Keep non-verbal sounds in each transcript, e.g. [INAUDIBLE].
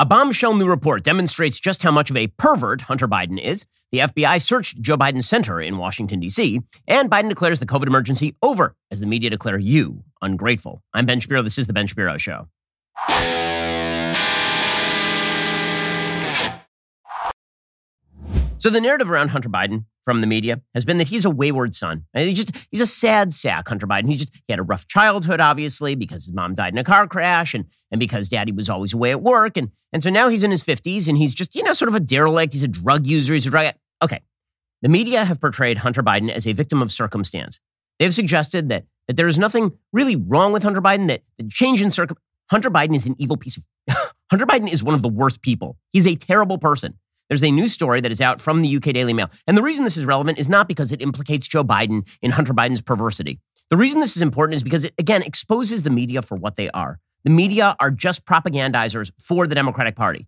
A bombshell new report demonstrates just how much of a pervert Hunter Biden is. The FBI searched Joe Biden's center in Washington, D.C., and Biden declares the COVID emergency over as the media declare you ungrateful. I'm Ben Shapiro. This is The Ben Shapiro Show. So the narrative around Hunter Biden from the media has been that he's a wayward son. And he's just he's a sad sack, Hunter Biden. He's just he had a rough childhood, obviously, because his mom died in a car crash and and because daddy was always away at work. And and so now he's in his 50s and he's just, you know, sort of a derelict. He's a drug user, he's a drug. Okay. The media have portrayed Hunter Biden as a victim of circumstance. They've suggested that that there is nothing really wrong with Hunter Biden, that the change in circum Hunter Biden is an evil piece of [LAUGHS] Hunter Biden is one of the worst people. He's a terrible person. There's a news story that is out from the UK Daily Mail. And the reason this is relevant is not because it implicates Joe Biden in Hunter Biden's perversity. The reason this is important is because it, again, exposes the media for what they are. The media are just propagandizers for the Democratic Party.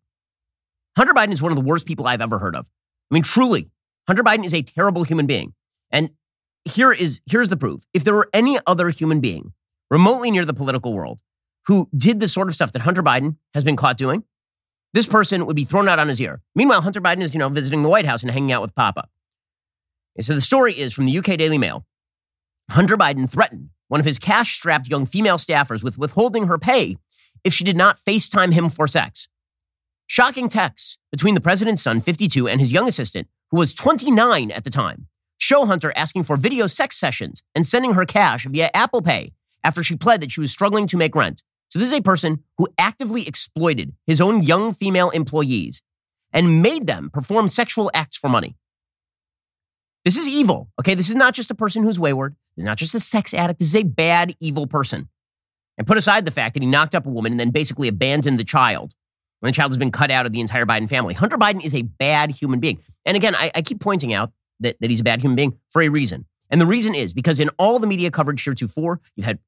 Hunter Biden is one of the worst people I've ever heard of. I mean, truly, Hunter Biden is a terrible human being. And here is here's the proof. If there were any other human being remotely near the political world who did the sort of stuff that Hunter Biden has been caught doing, this person would be thrown out on his ear. Meanwhile, Hunter Biden is, you know, visiting the White House and hanging out with Papa. And so the story is from the UK Daily Mail. Hunter Biden threatened one of his cash strapped young female staffers with withholding her pay if she did not FaceTime him for sex. Shocking texts between the president's son, 52, and his young assistant, who was 29 at the time, show Hunter asking for video sex sessions and sending her cash via Apple Pay after she pled that she was struggling to make rent. So this is a person who actively exploited his own young female employees and made them perform sexual acts for money. This is evil. Okay. This is not just a person who's wayward. This is not just a sex addict. This is a bad, evil person. And put aside the fact that he knocked up a woman and then basically abandoned the child when the child has been cut out of the entire Biden family. Hunter Biden is a bad human being. And again, I, I keep pointing out that, that he's a bad human being for a reason. And the reason is because in all the media coverage heretofore, you've had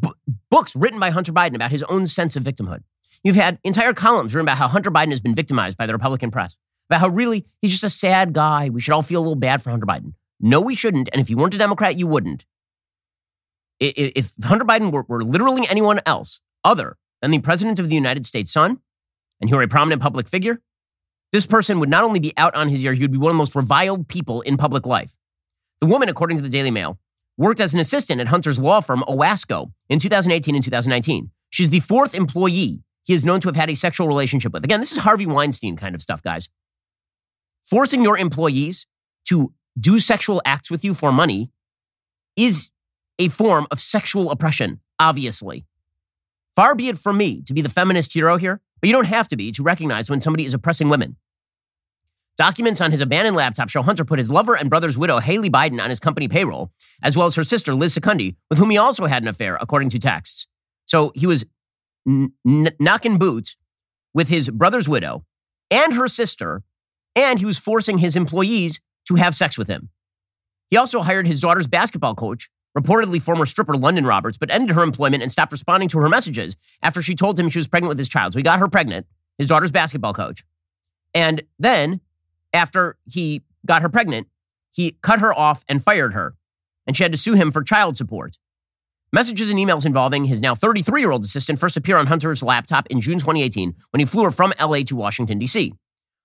b- books written by Hunter Biden about his own sense of victimhood. You've had entire columns written about how Hunter Biden has been victimized by the Republican press, about how really he's just a sad guy. We should all feel a little bad for Hunter Biden. No, we shouldn't. And if you weren't a Democrat, you wouldn't. If Hunter Biden were, were literally anyone else other than the president of the United States' son, and he were a prominent public figure, this person would not only be out on his ear, he would be one of the most reviled people in public life. The woman, according to the Daily Mail, worked as an assistant at Hunter's law firm, Owasco, in 2018 and 2019. She's the fourth employee he is known to have had a sexual relationship with. Again, this is Harvey Weinstein kind of stuff, guys. Forcing your employees to do sexual acts with you for money is a form of sexual oppression, obviously. Far be it from me to be the feminist hero here, but you don't have to be to recognize when somebody is oppressing women. Documents on his abandoned laptop show Hunter put his lover and brother's widow, Hallie Biden, on his company payroll, as well as her sister, Liz Secundy, with whom he also had an affair, according to texts. So he was n- n- knocking boots with his brother's widow and her sister, and he was forcing his employees to have sex with him. He also hired his daughter's basketball coach, reportedly former stripper Lunden Roberts, but ended her employment and stopped responding to her messages after she told him she was pregnant with his child. So he got her pregnant, his daughter's basketball coach. And then after he got her pregnant, he cut her off and fired her, and she had to sue him for child support. Messages and emails involving his now 33 year old assistant first appear on Hunter's laptop in June 2018 when he flew her from LA to Washington, D.C.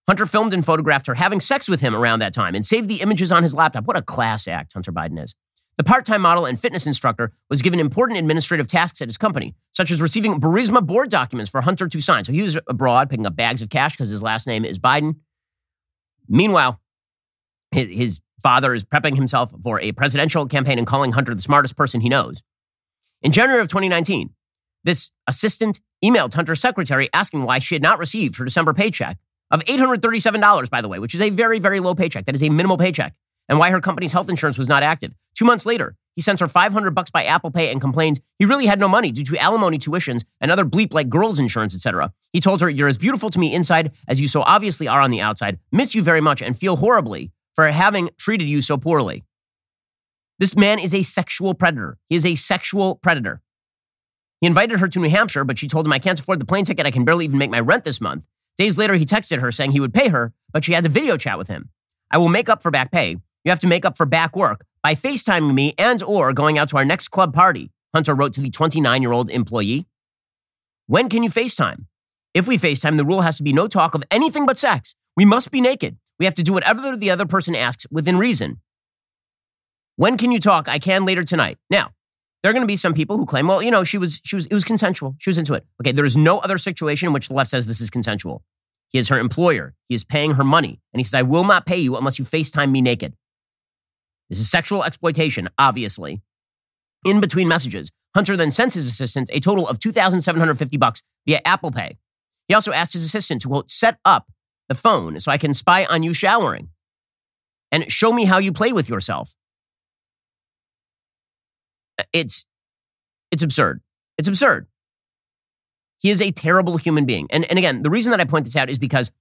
Hunter filmed and photographed her having sex with him around that time and saved the images on his laptop. What a class act Hunter Biden is. The part time model and fitness instructor was given important administrative tasks at his company, such as receiving Burisma board documents for Hunter to sign. So he was abroad picking up bags of cash because his last name is Biden. Meanwhile, his father is prepping himself for a presidential campaign and calling Hunter the smartest person he knows. In January of 2019, this assistant emailed Hunter's secretary asking why she had not received her December paycheck of $837, by the way, which is a very, very low paycheck. That is a minimal paycheck. And why her company's health insurance was not active. Two months later, he sent her 500 bucks by Apple Pay and complained he really had no money due to alimony tuitions and other bleep like girls insurance, etc. He told her, "You're as beautiful to me inside as you so obviously are on the outside. Miss you very much and feel horribly for having treated you so poorly." This man is a sexual predator. He is a sexual predator. He invited her to New Hampshire, but she told him, I can't afford the plane ticket. I can barely even make my rent this month. Days later, he texted her saying he would pay her, but she had to video chat with him. I will make up for back pay. You have to make up for back work by FaceTiming me and or going out to our next club party, Hunter wrote to the 29-year-old employee. When can you FaceTime? If we FaceTime, the rule has to be no talk of anything but sex. We must be naked. We have to do whatever the other person asks within reason. When can you talk? I can later tonight. Now, there are going to be some people who claim, well, you know, she was, she was, it was consensual. She was into it. Okay, there is no other situation in which the left says this is consensual. He is her employer. He is paying her money. And he says, I will not pay you unless you FaceTime me naked. This is sexual exploitation, obviously. In between messages, Hunter then sends his assistant a total of 2,750 bucks via Apple Pay. He also asked his assistant to, quote, set up the phone so I can spy on you showering and show me how you play with yourself. It's it's absurd. It's absurd. He is a terrible human being. And, and again, the reason that I point this out is because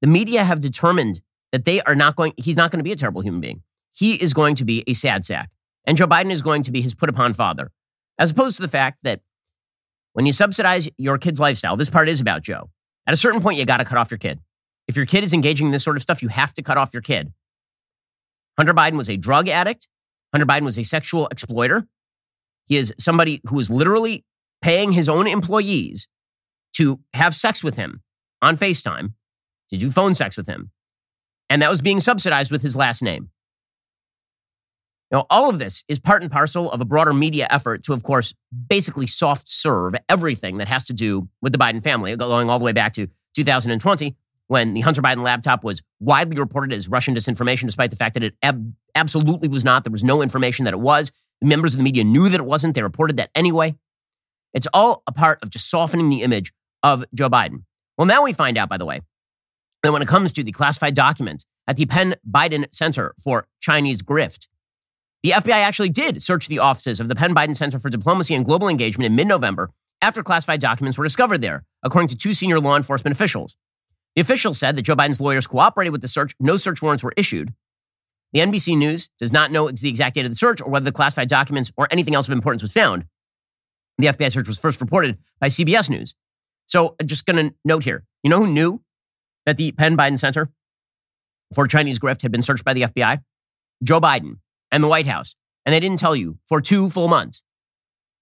the media have determined that they are not going, he's not going to be a terrible human being. He is going to be a sad sack. And Joe Biden is going to be his put upon father, as opposed to the fact that when you subsidize your kid's lifestyle, this part is about Joe. At a certain point, you got to cut off your kid. If your kid is engaging in this sort of stuff, you have to cut off your kid. Hunter Biden was a drug addict. Hunter Biden was a sexual exploiter. He is somebody who is literally paying his own employees to have sex with him on FaceTime, to do phone sex with him. And that was being subsidized with his last name. Now, all of this is part and parcel of a broader media effort to, of course, basically soft serve everything that has to do with the Biden family, going all the way back to 2020, when the Hunter Biden laptop was widely reported as Russian disinformation, despite the fact that it ab- absolutely was not. There was no information that it was. The members of the media knew that it wasn't. They reported that anyway. It's all a part of just softening the image of Joe Biden. Well, now we find out, by the way, that when it comes to the classified documents at the Penn Biden Center for Chinese Grift, the FBI actually did search the offices of the Penn Biden Center for Diplomacy and Global Engagement in mid November after classified documents were discovered there, according to two senior law enforcement officials. The officials said that Joe Biden's lawyers cooperated with the search, no search warrants were issued. The NBC News does not know the exact date of the search or whether the classified documents or anything else of importance was found. The FBI search was first reported by CBS News. So, just going to note here you know who knew that the Penn Biden Center for Chinese grift had been searched by the FBI? Joe Biden and the White House. And they didn't tell you for two full months.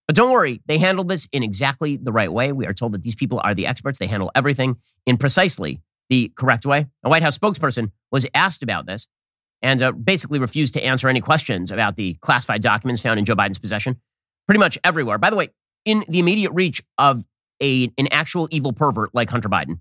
But don't worry, they handled this in exactly the right way. We are told that these people are the experts. They handle everything in precisely the correct way. A White House spokesperson was asked about this and uh, basically refused to answer any questions about the classified documents found in Joe Biden's possession pretty much everywhere. By the way, in the immediate reach of a, an actual evil pervert like Hunter Biden.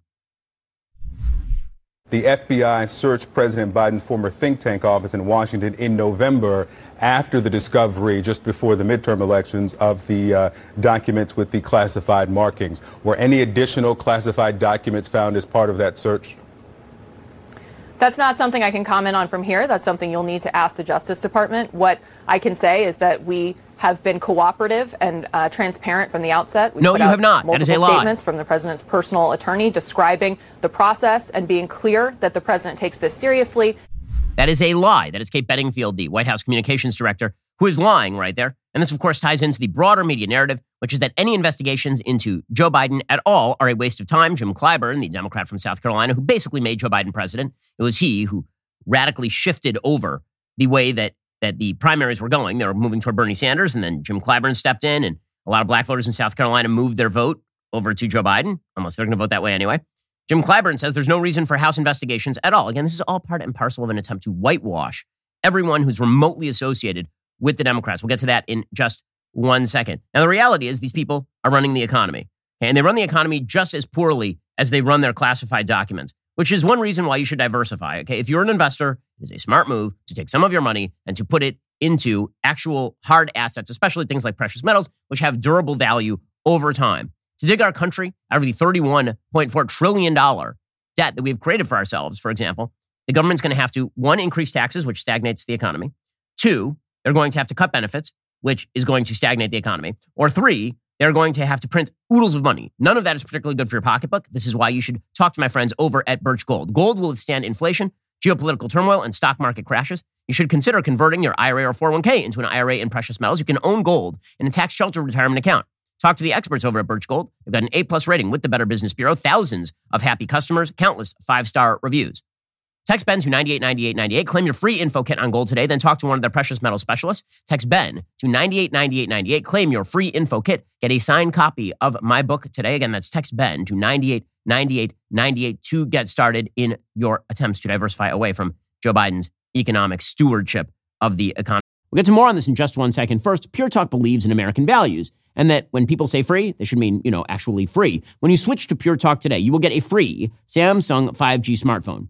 The FBI searched President Biden's former think tank office in Washington in November after the discovery just before the midterm elections of the uh, documents with the classified markings. Were any additional classified documents found as part of that search? That's not something I can comment on from here. That's something you'll need to ask the Justice Department. What I can say is that we have been cooperative and uh, transparent from the outset. We no, you have not. Multiple that is a statements from the president's personal attorney describing the process and being clear that the president takes this seriously. That is a lie. That is Kate Bedingfield, the White House communications director, who is lying right there. And this, of course, ties into the broader media narrative, which is that any investigations into Joe Biden at all are a waste of time. Jim Clyburn, the Democrat from South Carolina, who basically made Joe Biden president, it was he who radically shifted over the way that, that the primaries were going. They were moving toward Bernie Sanders, and then Jim Clyburn stepped in, and a lot of black voters in South Carolina moved their vote over to Joe Biden, unless they're going to vote that way anyway. Jim Clyburn says there's no reason for House investigations at all. Again, this is all part and parcel of an attempt to whitewash everyone who's remotely associated with the Democrats. We'll get to that in just one second. Now, the reality is these people are running the economy, and they run the economy just as poorly as they run their classified documents, which is one reason why you should diversify. Okay, if you're an investor, it is a smart move to take some of your money and to put it into actual hard assets, especially things like precious metals, which have durable value over time. To dig our country out of the $31.4 trillion debt that we've created for ourselves, for example, the government's going to have to, one, increase taxes, which stagnates the economy. Two, they're going to have to cut benefits, which is going to stagnate the economy. Or three, they're going to have to print oodles of money. None of that is particularly good for your pocketbook. This is why you should talk to my friends over at Birch Gold. Gold will withstand inflation, geopolitical turmoil, and stock market crashes. You should consider converting your IRA or 401k into an IRA in precious metals. You can own gold in a tax sheltered retirement account. Talk to the experts over at Birch Gold. They've got an A plus rating with the Better Business Bureau, thousands of happy customers, countless five star reviews. Text Ben to 989898. Claim your free info kit on gold today. Then talk to one of their precious metal specialists. Text Ben to 989898. Claim your free info kit. Get a signed copy of my book today. Again, that's text Ben to 989898 to get started in your attempts to diversify away from Joe Biden's economic stewardship of the economy. We'll get to more on this in just one second. First, Pure Talk believes in American values and that when people say free, they should mean, you know, actually free. When you switch to Pure Talk today, you will get a free Samsung 5G smartphone.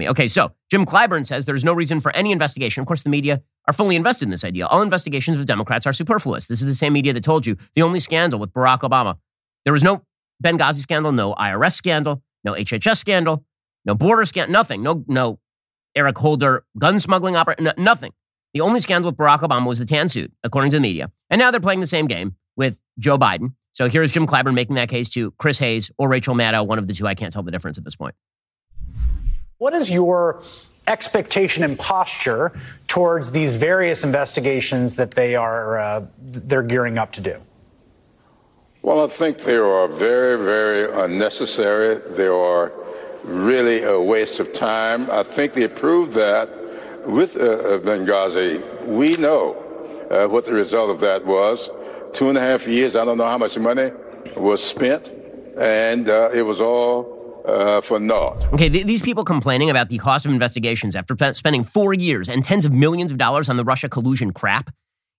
Okay, so Jim Clyburn says there's no reason for any investigation. Of course, the media are fully invested in this idea. All investigations of Democrats are superfluous. This is the same media that told you the only scandal with Barack Obama. There was no Benghazi scandal, no IRS scandal, no HHS scandal, no border scandal, nothing. No, no Eric Holder gun smuggling operation, no, nothing. The only scandal with Barack Obama was the tan suit, according to the media. And now they're playing the same game with Joe Biden. So here's Jim Clyburn making that case to Chris Hayes or Rachel Maddow, one of the two. I can't tell the difference at this point. What is your expectation and posture towards these various investigations that they are uh, they're gearing up to do? Well, I think they are very, very unnecessary. They are really a waste of time. I think they proved that with uh, uh Benghazi. We know uh, what the result of that was. Two and a half years. I don't know how much money was spent, and uh, it was all uh, for naught. Okay, th- these people complaining about the cost of investigations after p- spending four years and tens of millions of dollars on the Russia collusion crap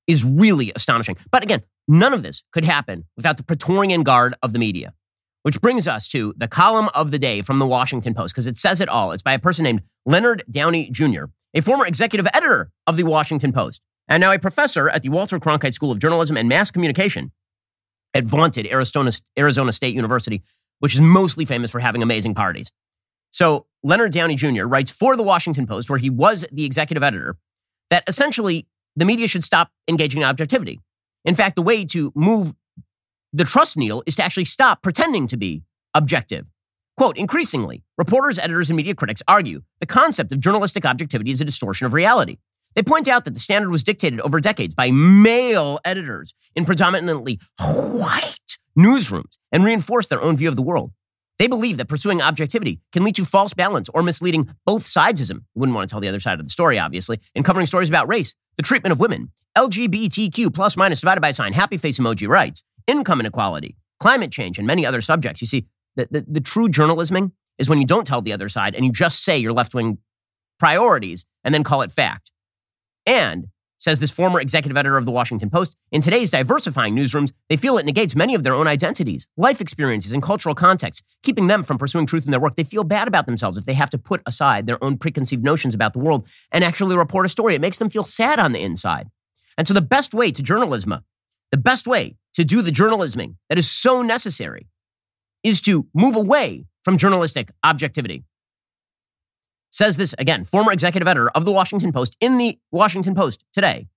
is really astonishing. But again, none of this could happen without the Praetorian Guard of the media. Which brings us to the column of the day from the Washington Post, because it says it all. It's by a person named Leonard Downie Jr., a former executive editor of the Washington Post, and now a professor at the Walter Cronkite School of Journalism and Mass Communication at vaunted Arizona, Arizona State University, which is mostly famous for having amazing parties. So Leonard Downie Jr. writes for the Washington Post, where he was the executive editor, that essentially the media should stop engaging in objectivity. In fact, the way to move the trust needle is to actually stop pretending to be objective. Quote, increasingly, reporters, editors, and media critics argue the concept of journalistic objectivity is a distortion of reality. They point out that the standard was dictated over decades by male editors in predominantly white newsrooms and reinforce their own view of the world. They believe that pursuing objectivity can lead to false balance or misleading both sidesism. You wouldn't want to tell the other side of the story, obviously, in covering stories about race, the treatment of women, LGBTQ plus minus divided by sign, happy face emoji rights, income inequality, climate change, and many other subjects. You see, the, the, the true journalisming is when you don't tell the other side and you just say your left wing priorities and then call it fact. And says this former executive editor of the Washington Post. In today's diversifying newsrooms, they feel it negates many of their own identities, life experiences, and cultural contexts, keeping them from pursuing truth in their work. They feel bad about themselves if they have to put aside their own preconceived notions about the world and actually report a story. It makes them feel sad on the inside. And so the best way to journalism, the best way to do the journalisming that is so necessary is to move away from journalistic objectivity. Says this again, former executive editor of the Washington Post in the Washington Post today.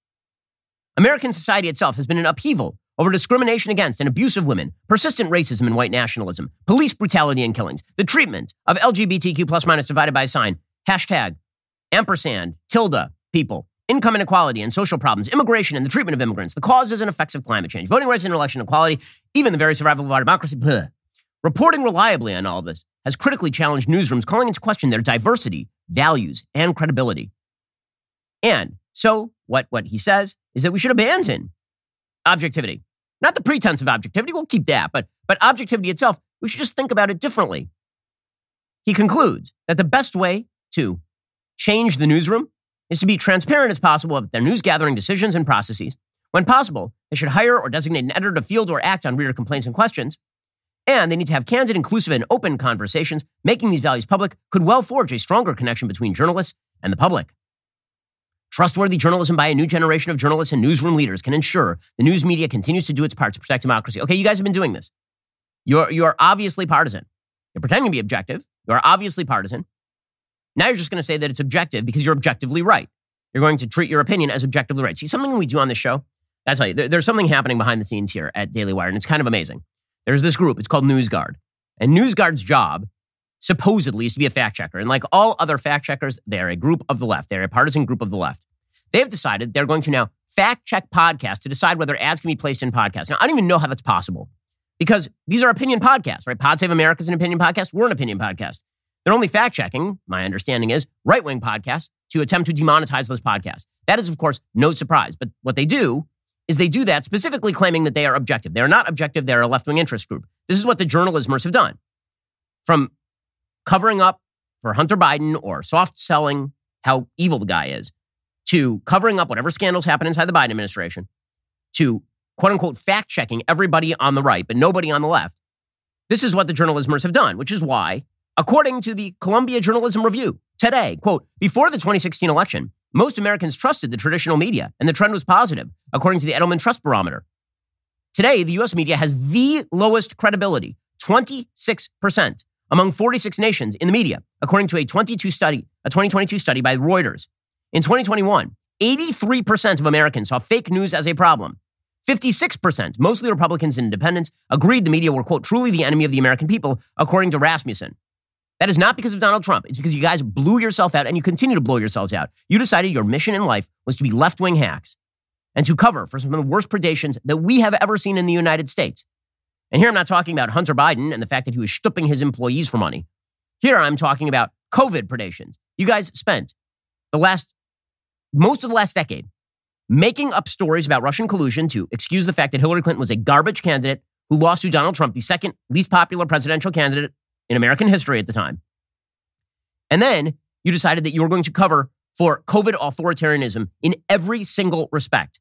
American society itself has been in upheaval over discrimination against and abuse of women, persistent racism and white nationalism, police brutality and killings, the treatment of LGBTQ plus minus divided by sign, hashtag, ampersand, tilde, people, income inequality and social problems, immigration and the treatment of immigrants, the causes and effects of climate change, voting rights and election equality, even the very survival of our democracy. Blah. Reporting reliably on all of this has critically challenged newsrooms, calling into question their diversity, values, and credibility. And so, what, what he says is that we should abandon objectivity. Not the pretense of objectivity, we'll keep that, but, but objectivity itself, we should just think about it differently. He concludes that the best way to change the newsroom is to be transparent as possible about their news gathering decisions and processes. When possible, they should hire or designate an editor to field or act on reader complaints and questions. And they need to have candid, inclusive, and open conversations. Making these values public could well forge a stronger connection between journalists and the public. Trustworthy journalism by a new generation of journalists and newsroom leaders can ensure the news media continues to do its part to protect democracy. Okay, you guys have been doing this. You're, you're obviously partisan. You're pretending to be objective. You're obviously partisan. Now you're just going to say that it's objective because you're objectively right. You're going to treat your opinion as objectively right. See, something we do on this show, that's you, there, there's something happening behind the scenes here at Daily Wire, and it's kind of amazing. There's this group, it's called NewsGuard. And NewsGuard's job, supposedly, is to be a fact checker. And like all other fact checkers, they're a group of the left. They're a partisan group of the left. They have decided they're going to now fact check podcasts to decide whether ads can be placed in podcasts. Now, I don't even know how that's possible because these are opinion podcasts, right? Pod Save America is an opinion podcast. We're an opinion podcast. They're only fact checking, my understanding is, right wing podcasts to attempt to demonetize those podcasts. That is, of course, no surprise. But what they do is they do that specifically claiming that they are objective. They are not objective, they're a left wing interest group. This is what the journalismers have done. From covering up for Hunter Biden or soft selling how evil the guy is, to covering up whatever scandals happen inside the Biden administration, to quote unquote fact checking everybody on the right, but nobody on the left. This is what the journalismers have done, which is why According to the Columbia Journalism Review today, quote, before the 2016 election, most Americans trusted the traditional media, and the trend was positive, according to the Edelman Trust Barometer. Today, the U.S. media has the lowest credibility, 26% among 46 nations in the media, according to a 22 study, a 2022 study by Reuters. In 2021, 83% of Americans saw fake news as a problem. 56%, mostly Republicans and independents, agreed the media were, quote, truly the enemy of the American people, according to Rasmussen. That is not because of Donald Trump. It's because you guys blew yourself out and you continue to blow yourselves out. You decided your mission in life was to be left wing hacks and to cover for some of the worst predations that we have ever seen in the United States. And here I'm not talking about Hunter Biden and the fact that he was stooping his employees for money. Here I'm talking about COVID predations. You guys spent the last, most of the last decade making up stories about Russian collusion to excuse the fact that Hillary Clinton was a garbage candidate who lost to Donald Trump, the second least popular presidential candidate in American history at the time. And then you decided that you were going to cover for COVID authoritarianism in every single respect.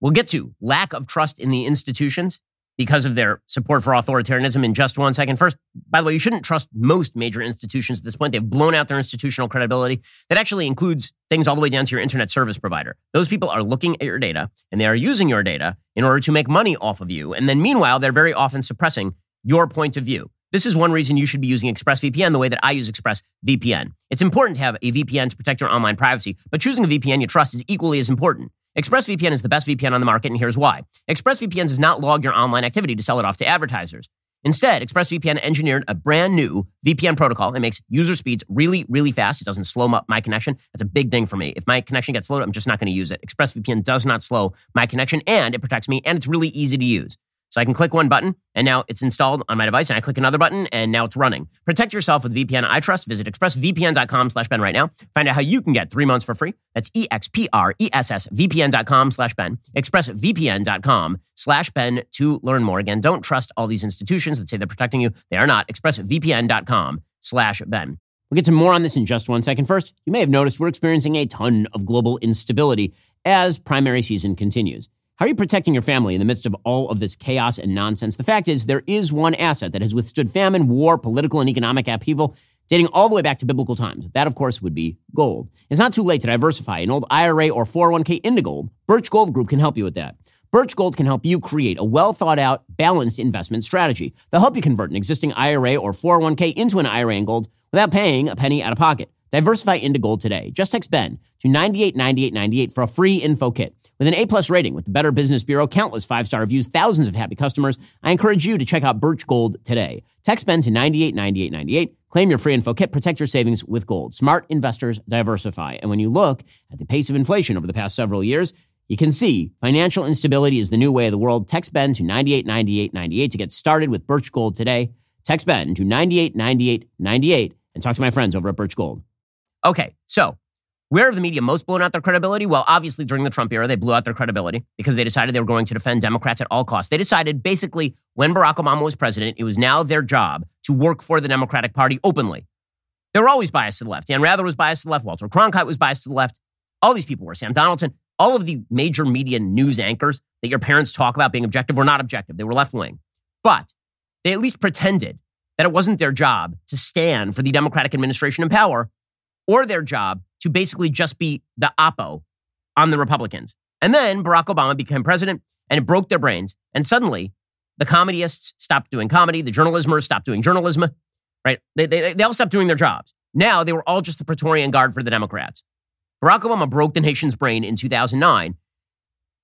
We'll get to lack of trust in the institutions because of their support for authoritarianism in just one second. First, by the way, you shouldn't trust most major institutions at this point. They've blown out their institutional credibility. That actually includes things all the way down to your internet service provider. Those people are looking at your data and they are using your data in order to make money off of you. And then meanwhile, they're very often suppressing your point of view. This is one reason you should be using ExpressVPN the way that I use ExpressVPN. It's important to have a VPN to protect your online privacy, but choosing a VPN you trust is equally as important. ExpressVPN is the best VPN on the market, and here's why. ExpressVPN does not log your online activity to sell it off to advertisers. Instead, ExpressVPN engineered a brand new VPN protocol that makes user speeds really, really fast. It doesn't slow up my connection. That's a big thing for me. If my connection gets slowed, I'm just not going to use it. ExpressVPN does not slow my connection, and it protects me, and it's really easy to use. So I can click one button and now it's installed on my device and I click another button and now it's running. Protect yourself with VPN I trust. Visit expressvpn.com slash Ben right now. Find out how you can get three months for free. That's E-X-P-R-E-S-S-V-P-N.com slash Ben. Expressvpn.com slash Ben to learn more. Again, don't trust all these institutions that say they're protecting you. They are not. Expressvpn.com slash Ben. We'll get to more on this in just one second. First, you may have noticed we're experiencing a ton of global instability as primary season continues. How are you protecting your family in the midst of all of this chaos and nonsense? The fact is, there is one asset that has withstood famine, war, political, and economic upheaval dating all the way back to biblical times. That, of course, would be gold. It's not too late to diversify an old IRA or 401k into gold. Birch Gold Group can help you with that. Birch Gold can help you create a well thought out, balanced investment strategy. They'll help you convert an existing IRA or 401k into an IRA in gold without paying a penny out of pocket. Diversify into gold today. Just text Ben to 989898 for a free info kit. With an A plus rating with the Better Business Bureau, countless five star reviews, thousands of happy customers, I encourage you to check out Birch Gold today. Text Ben to 989898. Claim your free info kit. Protect your savings with gold. Smart investors diversify. And when you look at the pace of inflation over the past several years, you can see financial instability is the new way of the world. Text Ben to 989898 to get started with Birch Gold today. Text Ben to 989898 and talk to my friends over at Birch Gold. Okay, so where have the media most blown out their credibility? Well, obviously during the Trump era, they blew out their credibility because they decided they were going to defend Democrats at all costs. They decided basically when Barack Obama was president, it was now their job to work for the Democratic Party openly. They were always biased to the left. Dan Rather was biased to the left. Walter Cronkite was biased to the left. All these people were. Sam Donaldson. All of the major media news anchors that your parents talk about being objective were not objective. They were left wing. But they at least pretended that it wasn't their job to stand for the Democratic administration in power or their job to basically just be the oppo on the Republicans. And then Barack Obama became president and it broke their brains. And suddenly the comedyists stopped doing comedy, the journalismers stopped doing journalism, right? They, they, they all stopped doing their jobs. Now they were all just the Praetorian Guard for the Democrats. Barack Obama broke the nation's brain in 2009.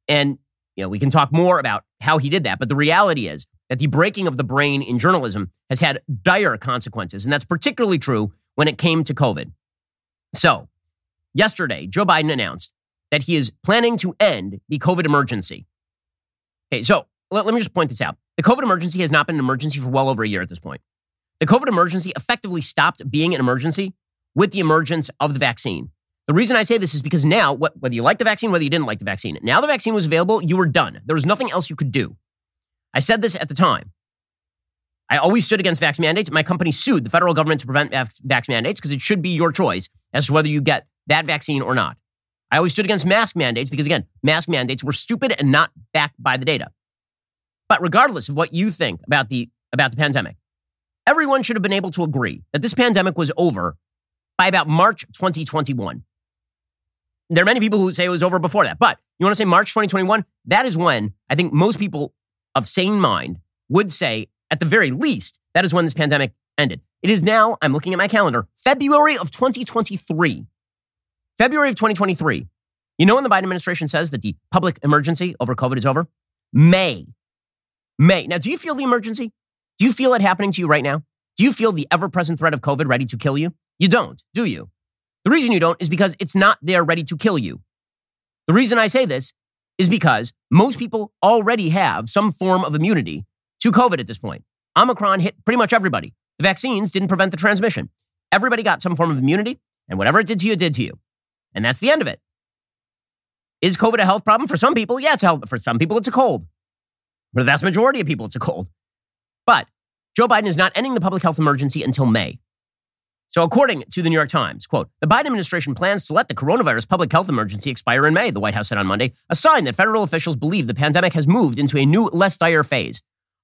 And you know, we can talk more about how he did that, but the reality is that the breaking of the brain in journalism has had dire consequences. And that's particularly true when it came to COVID. So, yesterday, Joe Biden announced that he is planning to end the COVID emergency. Okay, so let, let me just point this out. The COVID emergency has not been an emergency for well over a year at this point. The COVID emergency effectively stopped being an emergency with the emergence of the vaccine. The reason I say this is because now, whether you like the vaccine, whether you didn't like the vaccine, now the vaccine was available, you were done. There was nothing else you could do. I said this at the time. I always stood against vax mandates. My company sued the federal government to prevent vax mandates because it should be your choice as to whether you get that vaccine or not. I always stood against mask mandates because, again, mask mandates were stupid and not backed by the data. But regardless of what you think about the, about the pandemic, everyone should have been able to agree that this pandemic was over by about March 2021. There are many people who say it was over before that, but you want to say March 2021? That is when I think most people of sane mind would say at the very least, that is when this pandemic ended. It is now, I'm looking at my calendar, February of 2023. February of 2023. You know when the Biden administration says that the public emergency over COVID is over? May. May. Now, do you feel the emergency? Do you feel it happening to you right now? Do you feel the ever present threat of COVID ready to kill you? You don't, do you? The reason you don't is because it's not there ready to kill you. The reason I say this is because most people already have some form of immunity to COVID at this point. Omicron hit pretty much everybody. The vaccines didn't prevent the transmission. Everybody got some form of immunity, and whatever it did to you, did to you. And that's the end of it. Is COVID a health problem? For some people, yeah, it's health. For some people, it's a cold. But for the vast majority of people, it's a cold. But Joe Biden is not ending the public health emergency until May. So, according to the New York Times, quote, the Biden administration plans to let the coronavirus public health emergency expire in May, the White House said on Monday, a sign that federal officials believe the pandemic has moved into a new, less dire phase.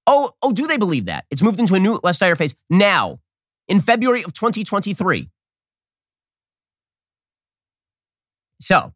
Oh, oh, do they believe that? It's moved into a new, less dire phase now, in February of 2023. So,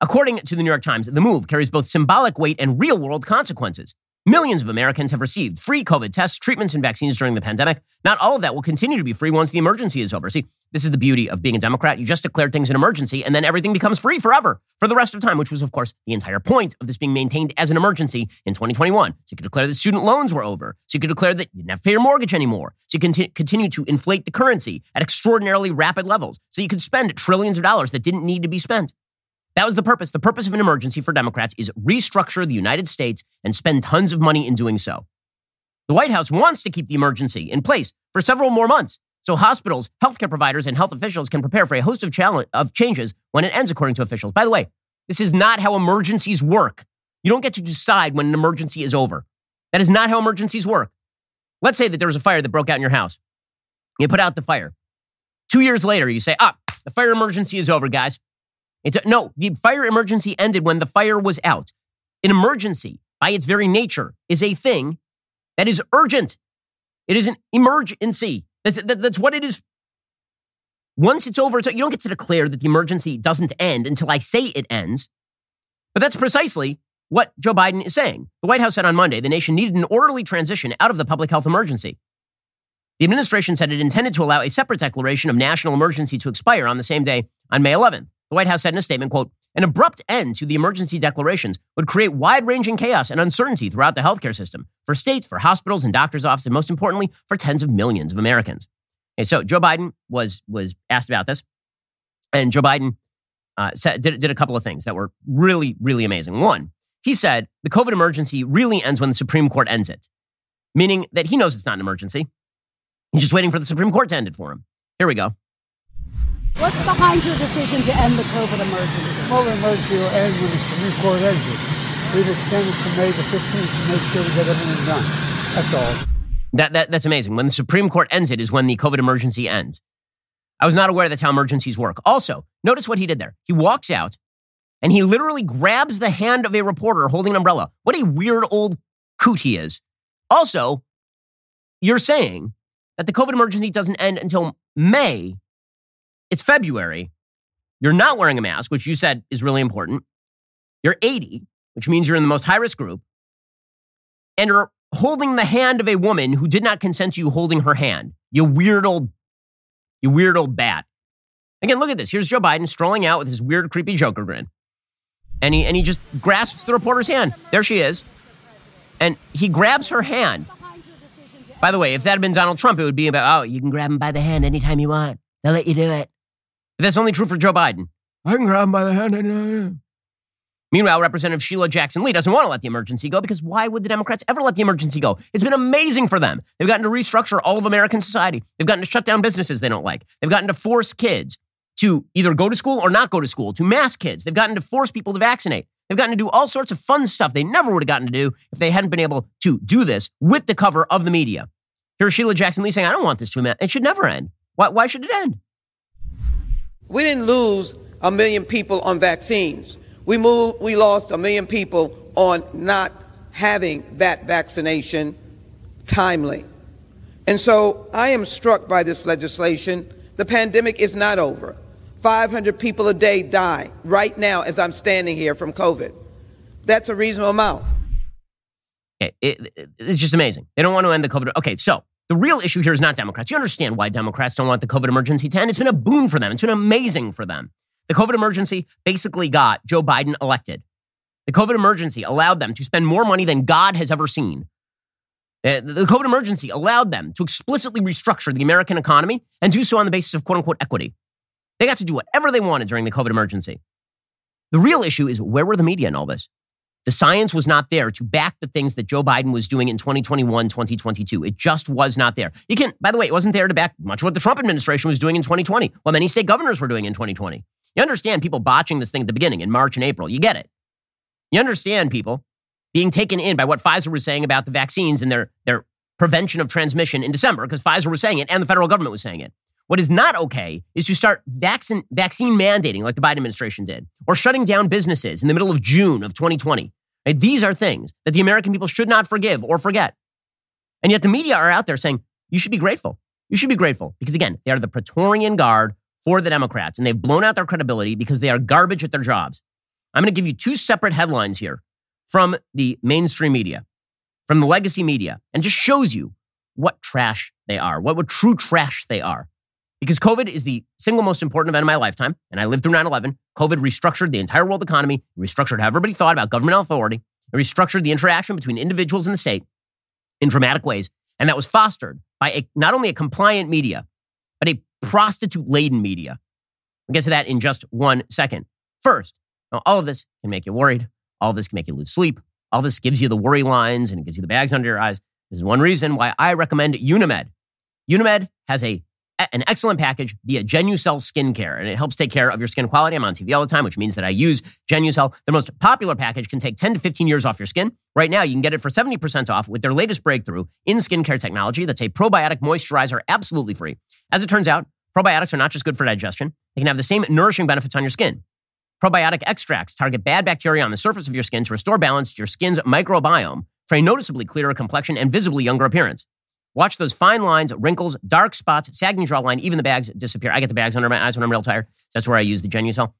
according to the New York Times, the move carries both symbolic weight and real world consequences. Millions of Americans have received free COVID tests, treatments, and vaccines during the pandemic. Not all of that will continue to be free once the emergency is over. See, this is the beauty of being a Democrat. You just declare things an emergency, and then everything becomes free forever for the rest of time, which was, of course, the entire point of this being maintained as an emergency in 2021. So you could declare that student loans were over. So you could declare that you didn't have to pay your mortgage anymore. So you can continue to inflate the currency at extraordinarily rapid levels. So you could spend trillions of dollars that didn't need to be spent. That was the purpose. The purpose of an emergency for Democrats is restructure the United States and spend tons of money in doing so. The White House wants to keep the emergency in place for several more months so hospitals, healthcare providers, and health officials can prepare for a host of, challenge, of changes when it ends, according to officials. By the way, this is not how emergencies work. You don't get to decide when an emergency is over. That is not how emergencies work. Let's say that there was a fire that broke out in your house. You put out the fire. Two years later, you say, ah, the fire emergency is over, guys. It's a, no, the fire emergency ended when the fire was out. An emergency, by its very nature, is a thing that is urgent. It is an emergency. That's, that, that's what it is. Once it's over, you don't get to declare that the emergency doesn't end until I say it ends. But that's precisely what Joe Biden is saying. The White House said on Monday the nation needed an orderly transition out of the public health emergency. The administration said it intended to allow a separate declaration of national emergency to expire on the same day on May 11th. The White House said in a statement, quote, an abrupt end to the emergency declarations would create wide-ranging chaos and uncertainty throughout the healthcare system, for states, for hospitals and doctors' offices, and most importantly, for tens of millions of Americans. Okay, so Joe Biden was was asked about this, and Joe Biden uh, said, did, did a couple of things that were really, really amazing. One, he said the COVID emergency really ends when the Supreme Court ends it, meaning that he knows it's not an emergency. He's just waiting for the Supreme Court to end it for him. Here we go. What's behind your decision to end the COVID emergency? The COVID emergency will end when the Supreme Court ends it. We've extended to May the 15th to make sure we get everything done. That's all. That, that, that's amazing. When the Supreme Court ends it is when the COVID emergency ends. I was not aware that's how emergencies work. Also, notice what he did there. He walks out and he literally grabs the hand of a reporter holding an umbrella. What a weird old coot he is. Also, you're saying that the COVID emergency doesn't end until May it's February. You're not wearing a mask, which you said is really important. You're 80, which means you're in the most high risk group. And you're holding the hand of a woman who did not consent to you holding her hand. You weird old, you weird old bat. Again, look at this. Here's Joe Biden strolling out with his weird, creepy Joker grin. And he, and he just grasps the reporter's hand. There she is. And he grabs her hand. By the way, if that had been Donald Trump, it would be about, oh, you can grab him by the hand anytime you want. They'll let you do it. That's only true for Joe Biden. I can grab him by the hand. Uh, Meanwhile, Representative Sheila Jackson Lee doesn't want to let the emergency go because why would the Democrats ever let the emergency go? It's been amazing for them. They've gotten to restructure all of American society. They've gotten to shut down businesses they don't like. They've gotten to force kids to either go to school or not go to school, to mask kids. They've gotten to force people to vaccinate. They've gotten to do all sorts of fun stuff they never would have gotten to do if they hadn't been able to do this with the cover of the media. Here's Sheila Jackson Lee saying, I don't want this to end. It should never end. Why, why should it end? We didn't lose a million people on vaccines. We moved, we lost a million people on not having that vaccination timely. And so I am struck by this legislation. The pandemic is not over. 500 people a day die right now as I'm standing here from COVID. That's a reasonable amount. It, it, it's just amazing. They don't want to end the COVID. Okay, so the real issue here is not Democrats. You understand why Democrats don't want the COVID emergency to end. It's been a boon for them. It's been amazing for them. The COVID emergency basically got Joe Biden elected. The COVID emergency allowed them to spend more money than God has ever seen. The COVID emergency allowed them to explicitly restructure the American economy and do so on the basis of quote unquote equity. They got to do whatever they wanted during the COVID emergency. The real issue is where were the media in all this? The science was not there to back the things that Joe Biden was doing in 2021, 2022. It just was not there. You can, by the way, it wasn't there to back much of what the Trump administration was doing in 2020, what many state governors were doing in 2020. You understand people botching this thing at the beginning in March and April. You get it. You understand people being taken in by what Pfizer was saying about the vaccines and their, their prevention of transmission in December, because Pfizer was saying it and the federal government was saying it. What is not okay is to start vaccine, vaccine mandating like the Biden administration did, or shutting down businesses in the middle of June of 2020. Right? These are things that the American people should not forgive or forget. And yet the media are out there saying, you should be grateful. You should be grateful because, again, they are the Praetorian Guard for the Democrats and they've blown out their credibility because they are garbage at their jobs. I'm going to give you two separate headlines here from the mainstream media, from the legacy media, and just shows you what trash they are, what, what true trash they are. Because COVID is the single most important event of my lifetime, and I lived through 9 11. COVID restructured the entire world economy, restructured how everybody thought about government authority, it restructured the interaction between individuals and the state in dramatic ways. And that was fostered by a, not only a compliant media, but a prostitute laden media. We'll get to that in just one second. First, all of this can make you worried. All of this can make you lose sleep. All this gives you the worry lines and it gives you the bags under your eyes. This is one reason why I recommend Unimed. Unimed has a an excellent package via Genucel Skincare, and it helps take care of your skin quality. I'm on TV all the time, which means that I use Genucel. The most popular package can take 10 to 15 years off your skin. Right now, you can get it for 70% off with their latest breakthrough in skincare technology that's a probiotic moisturizer absolutely free. As it turns out, probiotics are not just good for digestion, they can have the same nourishing benefits on your skin. Probiotic extracts target bad bacteria on the surface of your skin to restore balance to your skin's microbiome for a noticeably clearer complexion and visibly younger appearance. Watch those fine lines, wrinkles, dark spots, sagging jawline, even the bags disappear. I get the bags under my eyes when I'm real tired. That's where I use the Genucel.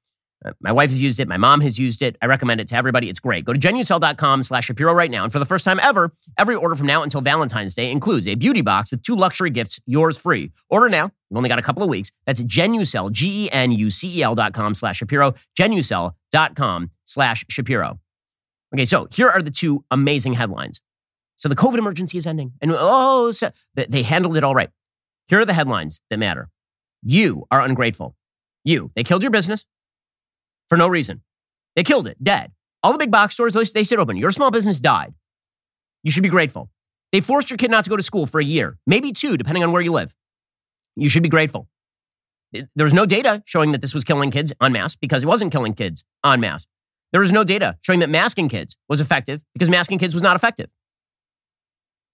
Uh, My wife has used it. My mom has used it. I recommend it to everybody. It's great. Go to genucel.com slash Shapiro right now. And for the first time ever, every order from now until Valentine's Day includes a beauty box with two luxury gifts, yours free. Order now. You've only got a couple of weeks. That's Genucel, G-E-N-U-C-E-L dot com slash Shapiro, Genucel.com slash Shapiro. Okay, so here are the two amazing headlines. So the COVID emergency is ending. And oh, so, they- handled it all right. Here are the headlines that matter. You are ungrateful. You. They killed your business for no reason. They killed it, dead. All the big box stores, they sit open. Your small business died. You should be grateful. They forced your kid not to go to school for a year, maybe two, depending on where you live. You should be grateful. There was no data showing that this was killing kids en masse because it wasn't killing kids en masse. There was no data showing that masking kids was effective because masking kids was not effective.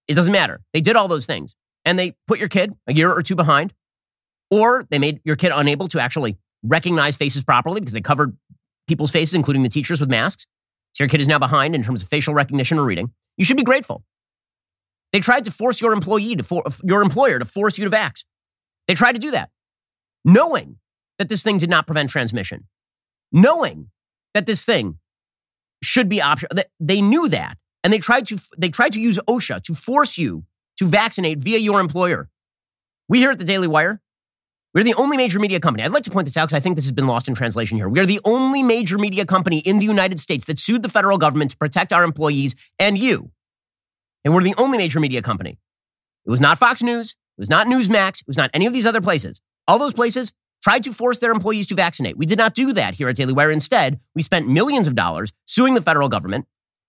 It doesn't matter. They did all those things and they put your kid a year or two behind, or they made your kid unable to actually recognize faces properly because they covered people's faces, including the teachers, with masks. So your kid is now behind in terms of facial recognition or reading. You should be grateful. They tried to force your employee to for, your employer to force you to vax. They tried to do that, knowing that this thing did not prevent transmission, knowing that this thing should be optional. They knew that, and they tried to they tried to use OSHA to force you to vaccinate via your employer. We here at the Daily Wire, we're the only major media company. I'd like to point this out because I think this has been lost in translation here. We are the only major media company in the United States that sued the federal government to protect our employees and you. And we're the only major media company. It was not Fox News. It was not Newsmax. It was not any of these other places. All those places tried to force their employees to vaccinate. We did not do that here at Daily Wire. Instead, we spent millions of dollars suing the federal government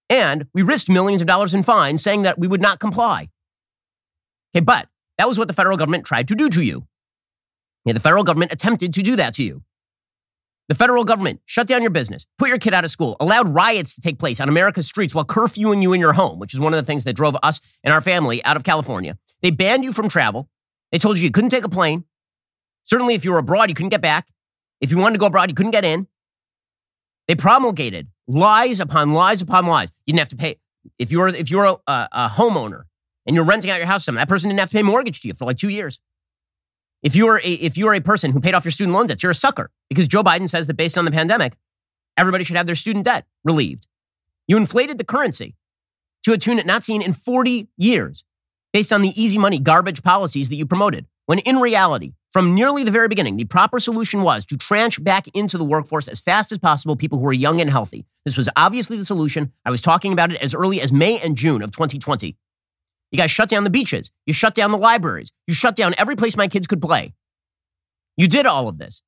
and we risked millions of dollars in fines saying that we would not comply. Okay, but that was what the federal government tried to do to you. Yeah, the federal government attempted to do that to you. The federal government shut down your business, put your kid out of school, allowed riots to take place on America's streets while curfewing you in your home, which is one of the things that drove us and our family out of California. They banned you from travel. They told you you couldn't take a plane. Certainly, if you were abroad, you couldn't get back. If you wanted to go abroad, you couldn't get in. They promulgated lies upon lies upon lies. You didn't have to pay. If you're if you're a, a, a homeowner and you're renting out your house to someone, that person didn't have to pay mortgage to you for like two years. If you're a, if you're a person who paid off your student loan debts, you're a sucker because Joe Biden says that based on the pandemic, everybody should have their student debt relieved. You inflated the currency to a tune not seen in 40 years based on the easy money garbage policies that you promoted. When in reality, from nearly the very beginning, the proper solution was to tranche back into the workforce as fast as possible people who are young and healthy. This was obviously the solution. I was talking about it as early as May and June of 2020. You guys shut down the beaches. You shut down the libraries. You shut down every place my kids could play. You did all of this.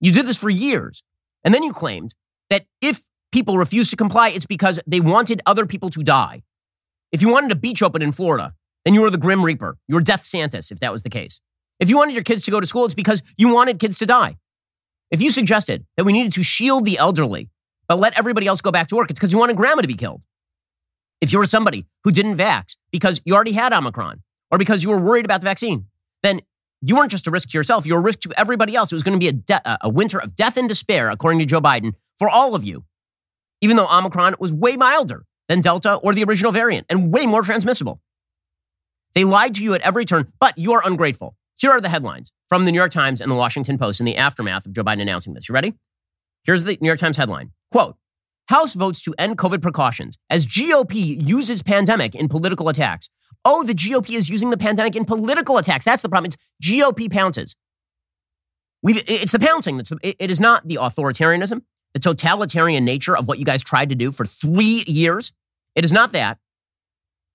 You did this for years. And then you claimed that if people refused to comply, it's because they wanted other people to die. If you wanted a beach open in Florida, then you were the Grim Reaper. You were Death Santis, if that was the case. If you wanted your kids to go to school, it's because you wanted kids to die. If you suggested that we needed to shield the elderly, but let everybody else go back to work, it's because you wanted grandma to be killed. If you were somebody who didn't vax because you already had Omicron or because you were worried about the vaccine, then you weren't just a risk to yourself, you were a risk to everybody else. It was going to be a, de- a winter of death and despair, according to Joe Biden, for all of you, even though Omicron was way milder than Delta or the original variant and way more transmissible. They lied to you at every turn, but you are ungrateful. Here are the headlines from the New York Times and the Washington Post in the aftermath of Joe Biden announcing this. You ready? Here's the New York Times headline Quote, House votes to end COVID precautions as GOP uses pandemic in political attacks. Oh, the GOP is using the pandemic in political attacks. That's the problem. It's GOP pounces. we it's the pouncing. The, it- it is not the authoritarianism, the totalitarian nature of what you guys tried to do for three years. It is not that.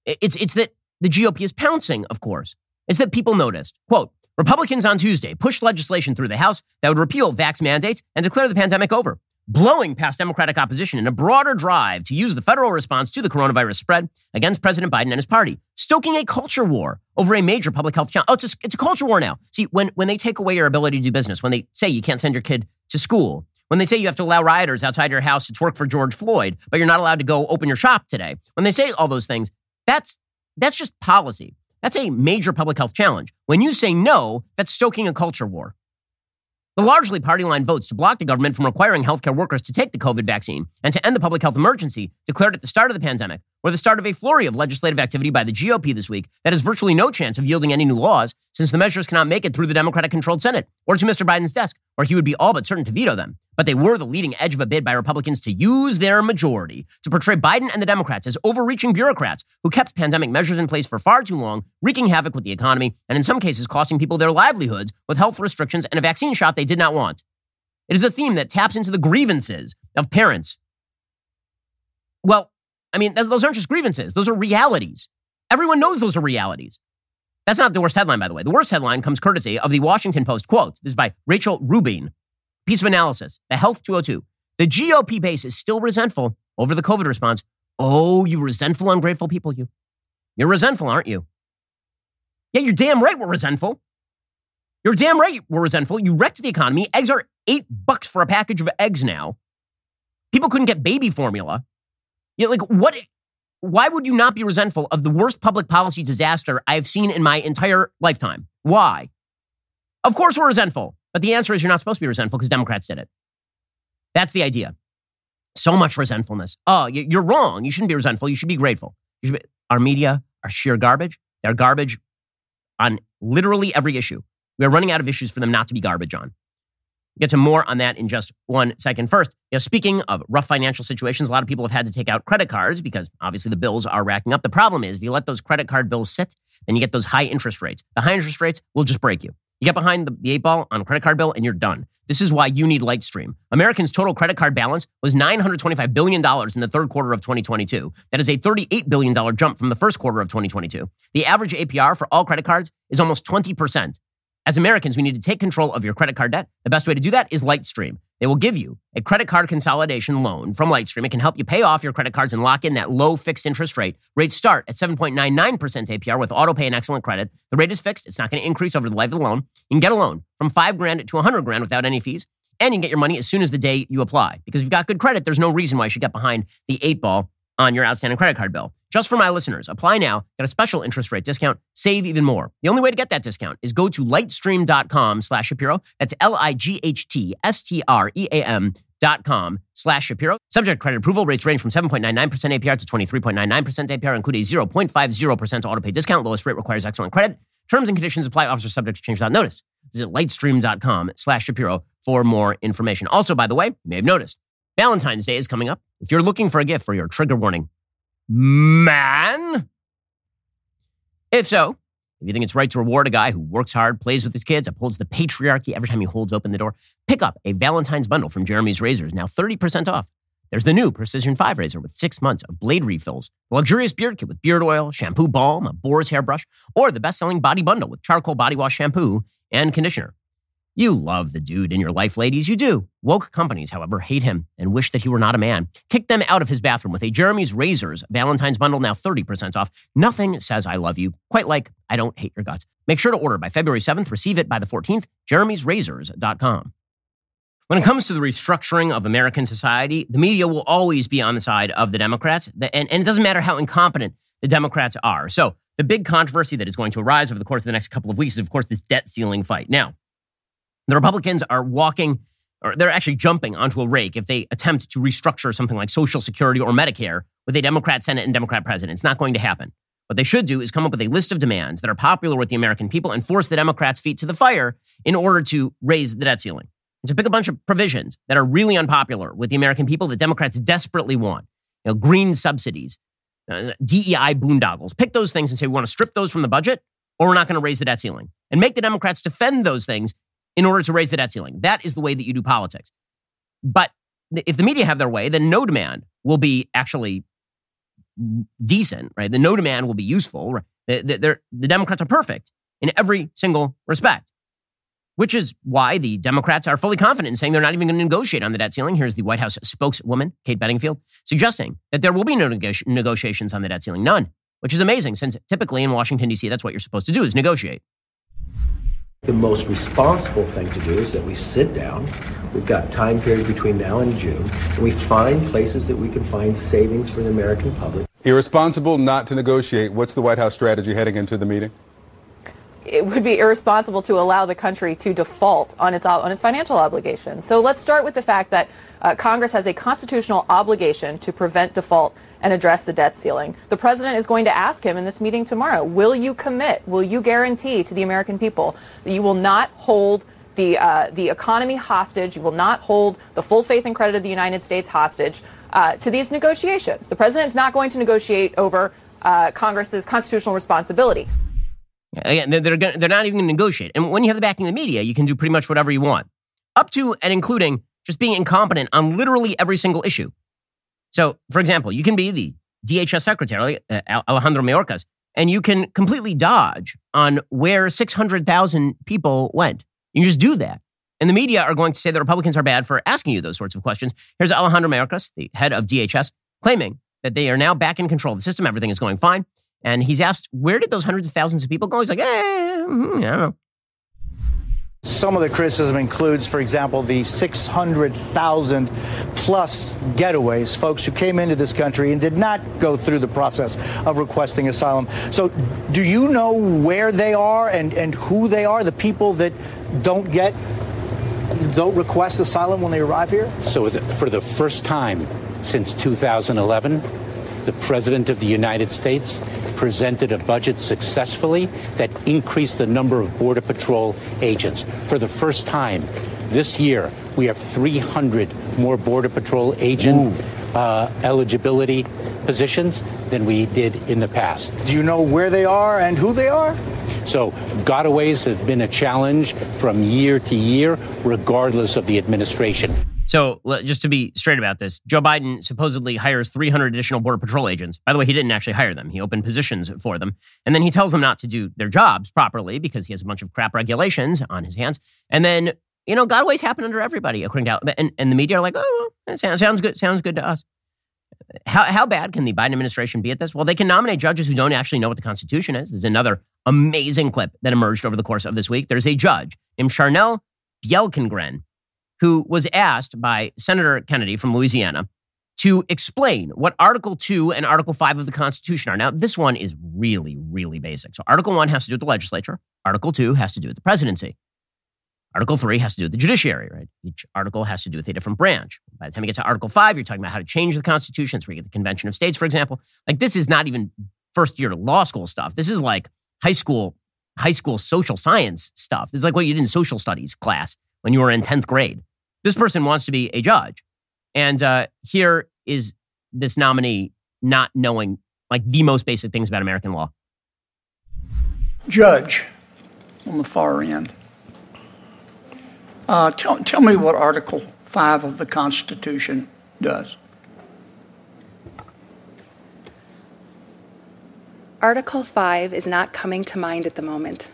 It's, it's that the GOP is pouncing, of course. It's that people noticed. Quote, Republicans on Tuesday pushed legislation through the House that would repeal vax mandates and declare the pandemic over, blowing past Democratic opposition in a broader drive to use the federal response to the coronavirus spread against President Biden and his party, stoking a culture war over a major public health challenge. Oh, it's a, it's a culture war now. See, when, when they take away your ability to do business, when they say you can't send your kid to school, when they say you have to allow rioters outside your house to twerk for George Floyd, but you're not allowed to go open your shop today, when they say all those things, that's that's just policy. That's a major public health challenge. When you say no, that's stoking a culture war. The largely party line votes to block the government from requiring healthcare workers to take the COVID vaccine and to end the public health emergency declared at the start of the pandemic or the start of a flurry of legislative activity by the GOP this week that has virtually no chance of yielding any new laws since the measures cannot make it through the Democratic controlled Senate or to Mr. Biden's desk, where he would be all but certain to veto them. But they were the leading edge of a bid by Republicans to use their majority to portray Biden and the Democrats as overreaching bureaucrats who kept pandemic measures in place for far too long, wreaking havoc with the economy, and in some cases costing people their livelihoods with health restrictions and a vaccine shot they did not want. It is a theme that taps into the grievances of parents. Well, I mean, those aren't just grievances, those are realities. Everyone knows those are realities. That's not the worst headline, by the way. The worst headline comes courtesy of the Washington Post. Quote, this is by Rachel Roubein. Piece of analysis. The Health 202. The GOP base is still resentful over the COVID response. Oh, you resentful, ungrateful people, you. You're resentful, aren't you? Yeah, you're damn right we're resentful. You're damn right we're resentful. You wrecked the economy. Eggs are eight bucks for a package of eggs now. People couldn't get baby formula. Know, like what? Why would you not be resentful of the worst public policy disaster I've seen in my entire lifetime? Why? Of course we're resentful, but the answer is you're not supposed to be resentful because Democrats did it. That's the idea. So much resentfulness. Oh, you're wrong. You shouldn't be resentful. You should be grateful. Should be, our media are sheer garbage. They're garbage on literally every issue. We are running out of issues for them not to be garbage on get to more on that in just one second. First, you know, speaking of rough financial situations, a lot of people have had to take out credit cards because obviously the bills are racking up. The problem is if you let those credit card bills sit, then you get those high interest rates. The high interest rates will just break you. You get behind the, the eight ball on a credit card bill and you're done. This is why you need Lightstream. Americans' total credit card balance was $925 billion in the third quarter of 2022. That is a $38 billion jump from the first quarter of 2022. The average APR for all credit cards is almost 20%. As Americans, we need to take control of your credit card debt. The best way to do that is Lightstream. They will give you a credit card consolidation loan from Lightstream. It can help you pay off your credit cards and lock in that low fixed interest rate. Rates start at 7.99% APR with auto pay and excellent credit. The rate is fixed. It's not going to increase over the life of the loan. You can get a loan from 5 grand to 100 grand without any fees. And you can get your money as soon as the day you apply. Because if you've got good credit, there's no reason why you should get behind the eight ball on your outstanding credit card bill. Just for my listeners, apply now, get a special interest rate discount, save even more. The only way to get that discount is go to lightstream.com slash Shapiro. That's L-I-G-H-T-S-T-R-E-A-M dot com slash Shapiro. Subject credit approval rates range from 7.99% APR to 23.99% APR, include a 0.50% auto pay discount. Lowest rate requires excellent credit. Terms and conditions apply. Officer subject to change without notice. Visit lightstream.com slash Shapiro for more information. Also, by the way, you may have noticed, Valentine's Day is coming up. If you're looking for a gift for your trigger warning man? If so, if you think it's right to reward a guy who works hard, plays with his kids, upholds the patriarchy every time he holds open the door, pick up a Valentine's bundle from Jeremy's Razors, now 30% off. There's the new Precision 5 razor with six months of blade refills, the luxurious beard kit with beard oil, shampoo balm, a boar's hairbrush, or the best selling body bundle with charcoal body wash shampoo and conditioner. You love the dude in your life, ladies. You do. Woke companies, however, hate him and wish that he were not a man. Kick them out of his bathroom with a Jeremy's Razors Valentine's bundle, now 30% off. Nothing says I love you, quite like I don't hate your guts. Make sure to order by February 7th, receive it by the 14th, jeremy'srazors.com. When it comes to the restructuring of American society, the media will always be on the side of the Democrats, and, and it doesn't matter how incompetent the Democrats are. So, the big controversy that is going to arise over the course of the next couple of weeks is, of course, this debt ceiling fight. Now, the Republicans are walking, or they're actually jumping onto a rake if they attempt to restructure something like Social Security or Medicare with a Democrat Senate and Democrat president. It's not going to happen. What they should do is come up with a list of demands that are popular with the American people and force the Democrats' feet to the fire in order to raise the debt ceiling. And to pick a bunch of provisions that are really unpopular with the American people that Democrats desperately want. You know, green subsidies, uh, DEI boondoggles. Pick those things and say we want to strip those from the budget or we're not going to raise the debt ceiling. And make the Democrats defend those things in order to raise the debt ceiling. That is the way that you do politics. But if the media have their way, then no demand will be actually decent, right? The no demand will be useful. Right? The, the Democrats are perfect in every single respect, which is why the Democrats are fully confident in saying they're not even going to negotiate on the debt ceiling. Here's the White House spokeswoman, Kate Bedingfield, suggesting that there will be no negotiations on the debt ceiling. None, which is amazing since typically in Washington, D.C., that's what you're supposed to do is negotiate. The most responsible thing to do is that we sit down. We've got time period between now and June, and we find places that we can find savings for the American public. Irresponsible not to negotiate. What's the White House strategy heading into the meeting? It would be irresponsible to allow the country to default on its on its financial obligations. So let's start with the fact that uh, Congress has a constitutional obligation to prevent default and address the debt ceiling. The president is going to ask him in this meeting tomorrow, will you commit, will you guarantee to the American people that you will not hold the, uh, the economy hostage, you will not hold the full faith and credit of the United States hostage uh, to these negotiations. The president is not going to negotiate over uh, Congress's constitutional responsibility. Again, they're, they're, they're not even going to negotiate. And when you have the backing of the media, you can do pretty much whatever you want, up to and including just being incompetent on literally every single issue. So, for example, you can be the DHS secretary, uh, Alejandro Mayorkas, and you can completely dodge on where 600,000 people went. You just do that. And the media are going to say the Republicans are bad for asking you those sorts of questions. Here's Alejandro Mayorkas, the head of DHS, claiming that they are now back in control of the system. Everything is going fine. And he's asked, where did those hundreds of thousands of people go? He's like, eh, hmm, I don't know. Some of the criticism includes, for example, the 600,000 plus getaways, folks who came into this country and did not go through the process of requesting asylum. So, do you know where they are and, and who they are, the people that don't get, don't request asylum when they arrive here? So, for the first time since 2011, the President of the United States presented a budget successfully that increased the number of Border Patrol agents. For the first time this year, we have 300 more Border Patrol agent uh, eligibility positions than we did in the past. Do you know where they are and who they are? So, gotaways have been a challenge from year to year, regardless of the administration. So, just to be straight about this, Joe Biden supposedly hires 300 additional Border Patrol agents. By the way, he didn't actually hire them, he opened positions for them. And then he tells them not to do their jobs properly because he has a bunch of crap regulations on his hands. And then, you know, gotaways happen under everybody, according to, and, and the media are like, oh, well, sounds, sounds good. Sounds good to us. How, how bad can the Biden administration be at this? Well, they can nominate judges who don't actually know what the Constitution is. There's another amazing clip that emerged over the course of this week. There's a judge named Charnel Bjelkengren who was asked by Senator Kennedy from Louisiana to explain what Article 2 and Article 5 of the Constitution are. Now, this one is really, really basic. So, Article 1 has to do with the legislature, Article 2 has to do with the presidency. Article 3 has to do with the judiciary, right? Each article has to do with a different branch. By the time you get to Article 5, you're talking about how to change the Constitution. It's where you get the Convention of States, for example. Like, this is not even first year law school stuff. This is like high school, high school social science stuff. It's like what you did in social studies class when you were in 10th grade. This person wants to be a judge. And uh, here is this nominee not knowing like the most basic things about American law. Judge on the far end. Uh, tell, tell me what Article 5 of the Constitution does. Article 5 is not coming to mind at the moment.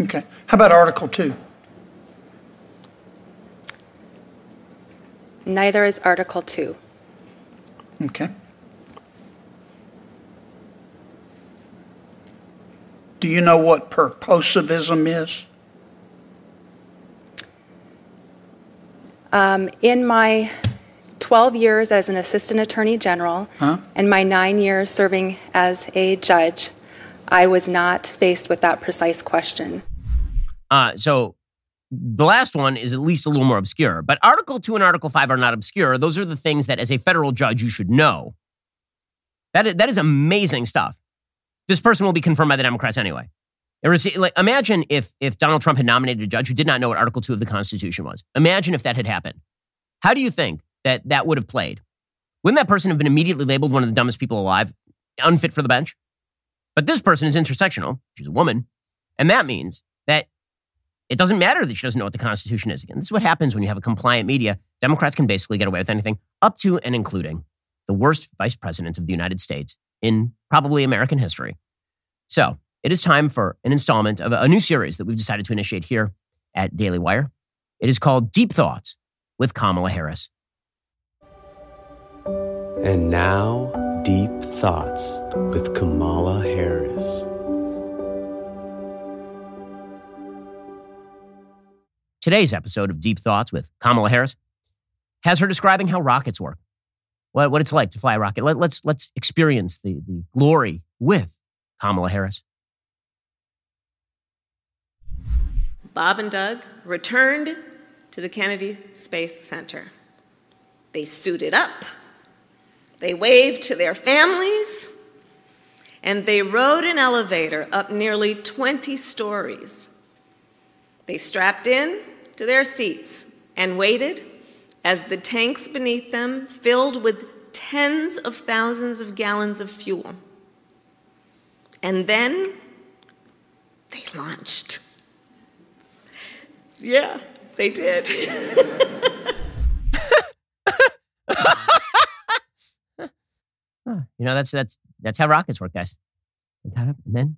Okay. How about Article 2? Neither is Article 2. Okay. Do you know what purposivism is? Um, in my 12 years as an assistant attorney general huh? and my nine years serving as a judge, I was not faced with that precise question. Uh, so the last one is at least a little more obscure, but Article 2 and Article 5 are not obscure. Those are the things that, as a federal judge, you should know. That is, that is amazing stuff. This person will be confirmed by the Democrats anyway. Like, imagine if, if Donald Trump had nominated a judge who did not know what Article 2 of the Constitution was. Imagine if that had happened. How do you think that that would have played? Wouldn't that person have been immediately labeled one of the dumbest people alive, unfit for the bench? But this person is intersectional. She's a woman. And that means that it doesn't matter that she doesn't know what the Constitution is. Again, this is what happens when you have a compliant media. Democrats can basically get away with anything, up to and including the worst vice president of the United States in probably American history. So it is time for an installment of a new series that we've decided to initiate here at Daily Wire. It is called Deep Thoughts with Kamala Harris. And now, Deep Thoughts with Kamala Harris. Today's episode of Deep Thoughts with Kamala Harris has her describing how rockets work, what, what it's like to fly a rocket. Let, us let's, let's experience the, the glory with Kamala Harris. Bob and Doug returned to the Kennedy Space Center. They suited up, they waved to their families, and they rode an elevator up nearly 20 stories. They strapped in to their seats and waited as the tanks beneath them filled with tens of thousands of gallons of fuel. And then they launched. Yeah, they did. [LAUGHS] You know, that's that's that's how rockets work, guys. They got up and then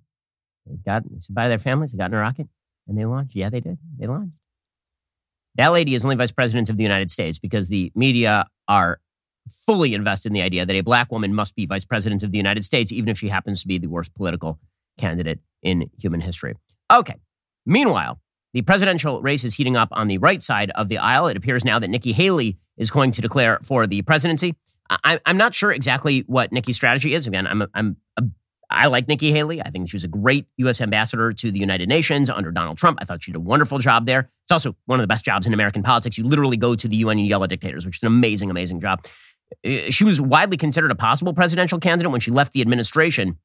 they got bye their families, they got in a rocket and they launched. Yeah, they did. They launched. That lady is only vice president of the United States because the media are fully invested in the idea that a black woman must be vice president of the United States, even if she happens to be the worst political candidate in human history. Okay. Meanwhile, the presidential race is heating up on the right side of the aisle. It appears now that Nikki Haley is going to declare for the presidency. I, am not sure exactly what Nikki's strategy is. Again, I'm, I'm a, I like Nikki Haley. I think she was a great U.S. ambassador to the United Nations under Donald Trump. I thought she did a wonderful job there. It's also one of the best jobs in American politics. You literally go to the UN and yell at dictators, which is an amazing, amazing job. Uh, she was widely considered a possible presidential candidate when she left the administration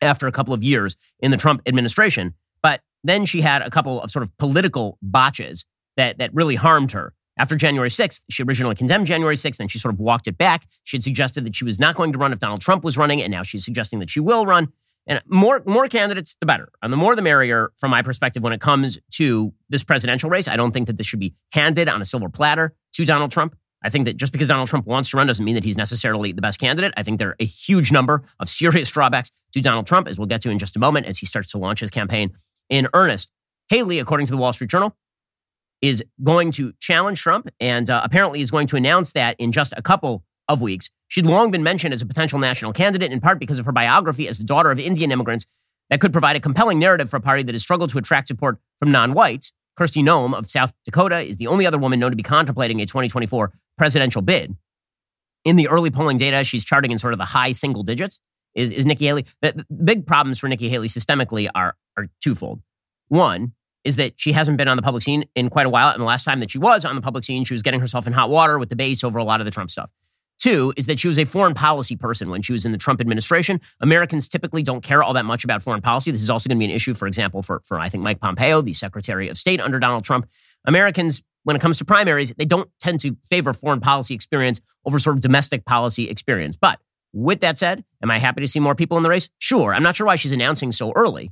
after a couple of years in the Trump administration. But then she had a couple of sort of political botches that, that really harmed her. After January 6th, she originally condemned January 6th, then she sort of walked it back. She had suggested that she was not going to run if Donald Trump was running, and now she's suggesting that she will run. And more, more candidates, the better. And the more the merrier, from my perspective, when it comes to this presidential race. I don't think that this should be handed on a silver platter to Donald Trump. I think that just because Donald Trump wants to run doesn't mean that he's necessarily the best candidate. I think there are a huge number of serious drawbacks to Donald Trump, as we'll get to in just a moment, as he starts to launch his campaign in earnest. Haley, according to the Wall Street Journal, is going to challenge Trump and uh, apparently is going to announce that in just a couple of weeks. She'd long been mentioned as a potential national candidate, in part because of her biography as the daughter of Indian immigrants that could provide a compelling narrative for a party that has struggled to attract support from non whites. Kristi Noem of South Dakota is the only other woman known to be contemplating a 2024 presidential bid. In the early polling data, she's charting in sort of the high single digits. Is, is Nikki Haley? The, the big problems for Nikki Haley systemically are, are twofold. One, is that she hasn't been on the public scene in quite a while. And the last time that she was on the public scene, she was getting herself in hot water with the base over a lot of the Trump stuff. Two is that she was a foreign policy person when she was in the Trump administration. Americans typically don't care all that much about foreign policy. This is also going to be an issue, for example, for, for I think Mike Pompeo, the Secretary of State under Donald Trump. Americans, when it comes to primaries, they don't tend to favor foreign policy experience over sort of domestic policy experience. But with that said, am I happy to see more people in the race? Sure. I'm not sure why she's announcing so early.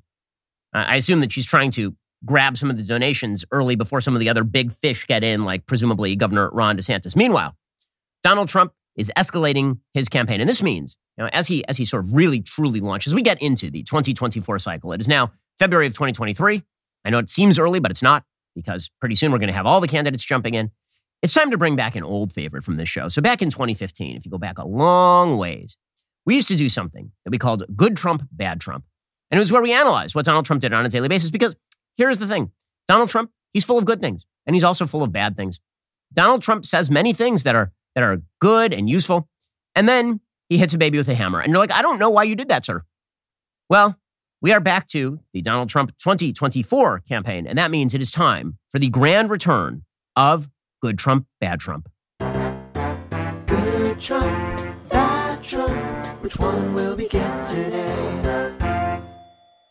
I assume that she's trying to grab some of the donations early before some of the other big fish get in, like presumably Governor Ron DeSantis. Meanwhile, Donald Trump is escalating his campaign. And this means, you know, as he as he sort of really truly launches, we get into the 2024 cycle. It is now February of 2023. I know it seems early, but it's not because pretty soon we're going to have all the candidates jumping in. It's time to bring back an old favorite from this show. So back in 2015, if you go back a long ways, we used to do something that we called good Trump, bad Trump. And it was where we analyzed what Donald Trump did on a daily basis because Here's the thing Donald Trump, he's full of good things, and he's also full of bad things. Donald Trump says many things that are, that are good and useful, and then he hits a baby with a hammer. And you're like, I don't know why you did that, sir. Well, we are back to the Donald Trump 2024 campaign, and that means it is time for the grand return of Good Trump, Bad Trump. Good Trump, Bad Trump, which one will we get today?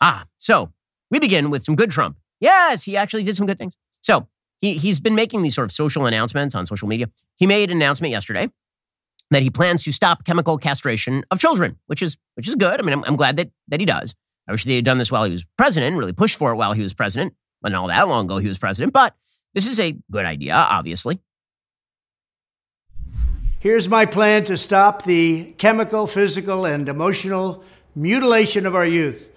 Ah, so we begin with some good Trump. Yes, he actually did some good things. So he, he's been making these sort of social announcements on social media. He made an announcement yesterday that he plans to stop chemical castration of children, which is which is good. I mean, I'm, I'm glad that that he does. I wish they had done this while he was president, really pushed for it while he was president. Well, not all that long ago he was president, but this is a good idea, obviously. Here's my plan to stop the chemical, physical, and emotional mutilation of our youth.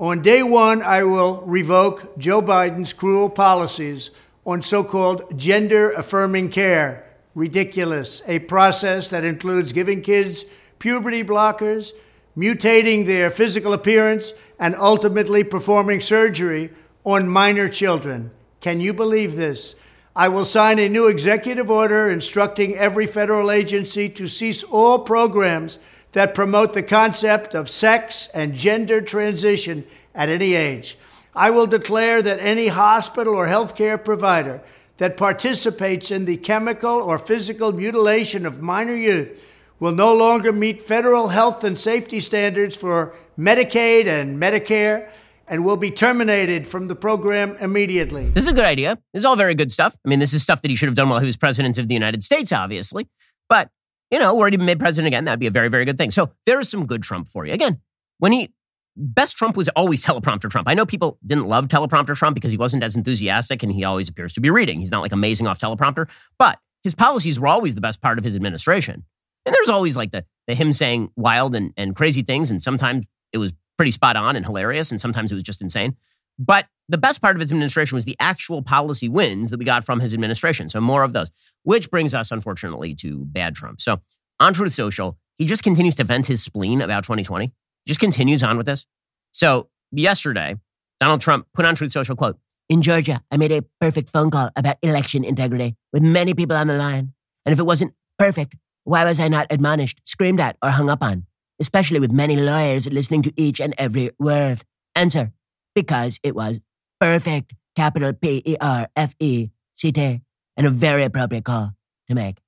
On day one, I will revoke Joe Biden's cruel policies on so called gender affirming care. Ridiculous. A process that includes giving kids puberty blockers, mutating their physical appearance, and ultimately performing surgery on minor children. Can you believe this? I will sign a new executive order instructing every federal agency to cease all programs that promote the concept of sex and gender transition at any age. I will declare that any hospital or healthcare provider that participates in the chemical or physical mutilation of minor youth will no longer meet federal health and safety standards for Medicaid and Medicare and will be terminated from the program immediately. This is a good idea. This is all very good stuff. I mean, this is stuff that he should have done while he was president of the United States, obviously. But, you know, were he made president again, that'd be a very, very good thing. So there is some good Trump for you. Again, when he best Trump was always [LAUGHS] teleprompter Trump. I know people didn't love teleprompter Trump because he wasn't as enthusiastic and he always appears to be reading. He's not like amazing off teleprompter, but his policies were always the best part of his administration. And there's always like the, the him saying wild and, and crazy things. And sometimes it was pretty spot on and hilarious. And sometimes it was just insane. But the best part of his administration was the actual policy wins that we got from his administration. So more of those, which brings us, unfortunately, to bad Trump. So on Truth Social, he just continues to vent his spleen about 2020 just continues on with this. So yesterday, Donald Trump put on Truth Social quote, in Georgia, I made a perfect phone call about election integrity with many people on the line. And if it wasn't perfect, why was I not admonished, screamed at, or hung up on? Especially with many lawyers listening to each and every word. Answer, because it was perfect, capital P E R F E C T, and a very appropriate call to make.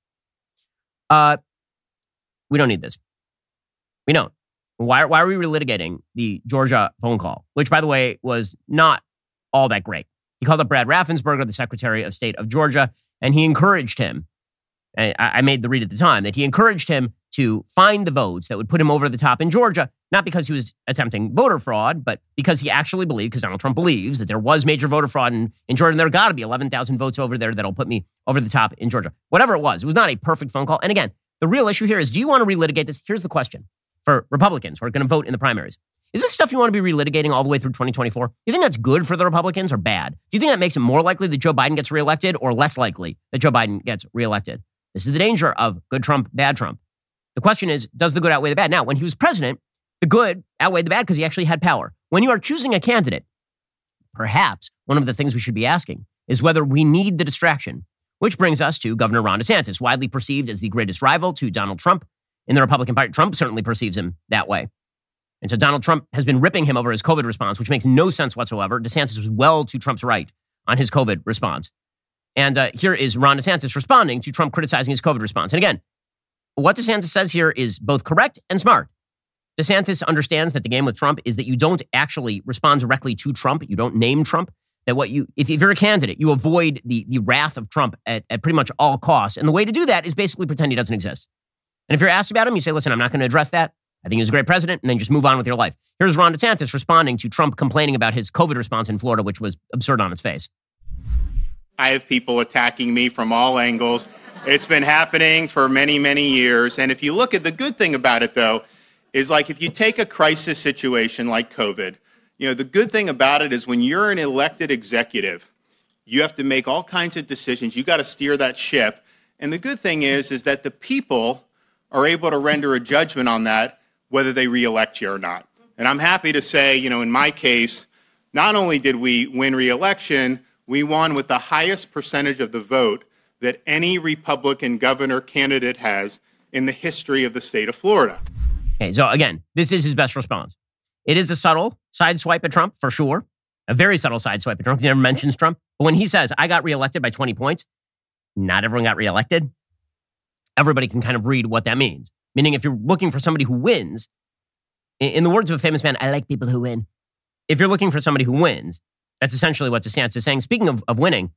Uh, we don't need this. We don't. Why, why are we relitigating the Georgia phone call, which, by the way, was not all that great? He called up Brad Raffensperger, the Secretary of State of Georgia, and he encouraged him. I made the read at the time that he encouraged him to find the votes that would put him over the top in Georgia, not because he was attempting voter fraud, but because he actually believed, because Donald Trump believes that there was major voter fraud in, in Georgia, and there got to be 11,000 votes over there that'll put me over the top in Georgia. Whatever it was, it was not a perfect phone call. And again, the real issue here is do you want to relitigate this? Here's the question for Republicans who are going to vote in the primaries. Is this stuff you want to be relitigating all the way through 2024? Do you think that's good for the Republicans or bad? Do you think that makes it more likely that Joe Biden gets reelected or less likely that Joe Biden gets reelected? This is the danger of good Trump, bad Trump. The question is, does the good outweigh the bad? Now, when he was president, the good outweighed the bad because he actually had power. When you are choosing a candidate, perhaps one of the things we should be asking is whether we need the distraction, which brings us to Governor Ron DeSantis, widely perceived as the greatest rival to Donald Trump in the Republican Party. Trump certainly perceives him that way. And so Donald Trump has been ripping him over his COVID response, which makes no sense whatsoever. DeSantis was well to Trump's right on his COVID response. And uh, here is Ron DeSantis responding to Trump criticizing his COVID response. And again, what DeSantis says here is both correct and smart. DeSantis understands that the game with Trump is that you don't actually respond directly to Trump. You don't name Trump. That what you, if, you're a candidate, you avoid the, the wrath of Trump at, at pretty much all costs. And the way to do that is basically pretend he doesn't exist. And if you're asked about him, you say, listen, I'm not going to address that. I think he's a great president, and then just move on with your life. Here's Ron DeSantis responding to Trump complaining about his COVID response in Florida, which was absurd on its face. I have people attacking me from all angles. It's been happening for many, many years. And if you look at the good thing about it, though, is like if you take a crisis situation like COVID, you know, the good thing about it is when you're an elected executive, you have to make all kinds of decisions. You got to steer that ship. And the good thing is, is that the people are able to render a judgment on that, whether they reelect you or not. And I'm happy to say, you know, in my case, not only did we win reelection, we won with the highest percentage of the vote that any Republican governor candidate has in the history of the state of Florida. Okay, so again, this is his best response. It is a subtle sideswipe at Trump, for sure. A very subtle sideswipe at Trump. He never mentions Trump. But when he says, I got reelected by 20 points, not everyone got reelected everybody can kind of read what that means. Meaning, if you're looking for somebody who wins, in the words of a famous man, I like people who win. If you're looking for somebody who wins, that's essentially what DeSantis is saying. Speaking of, of winning,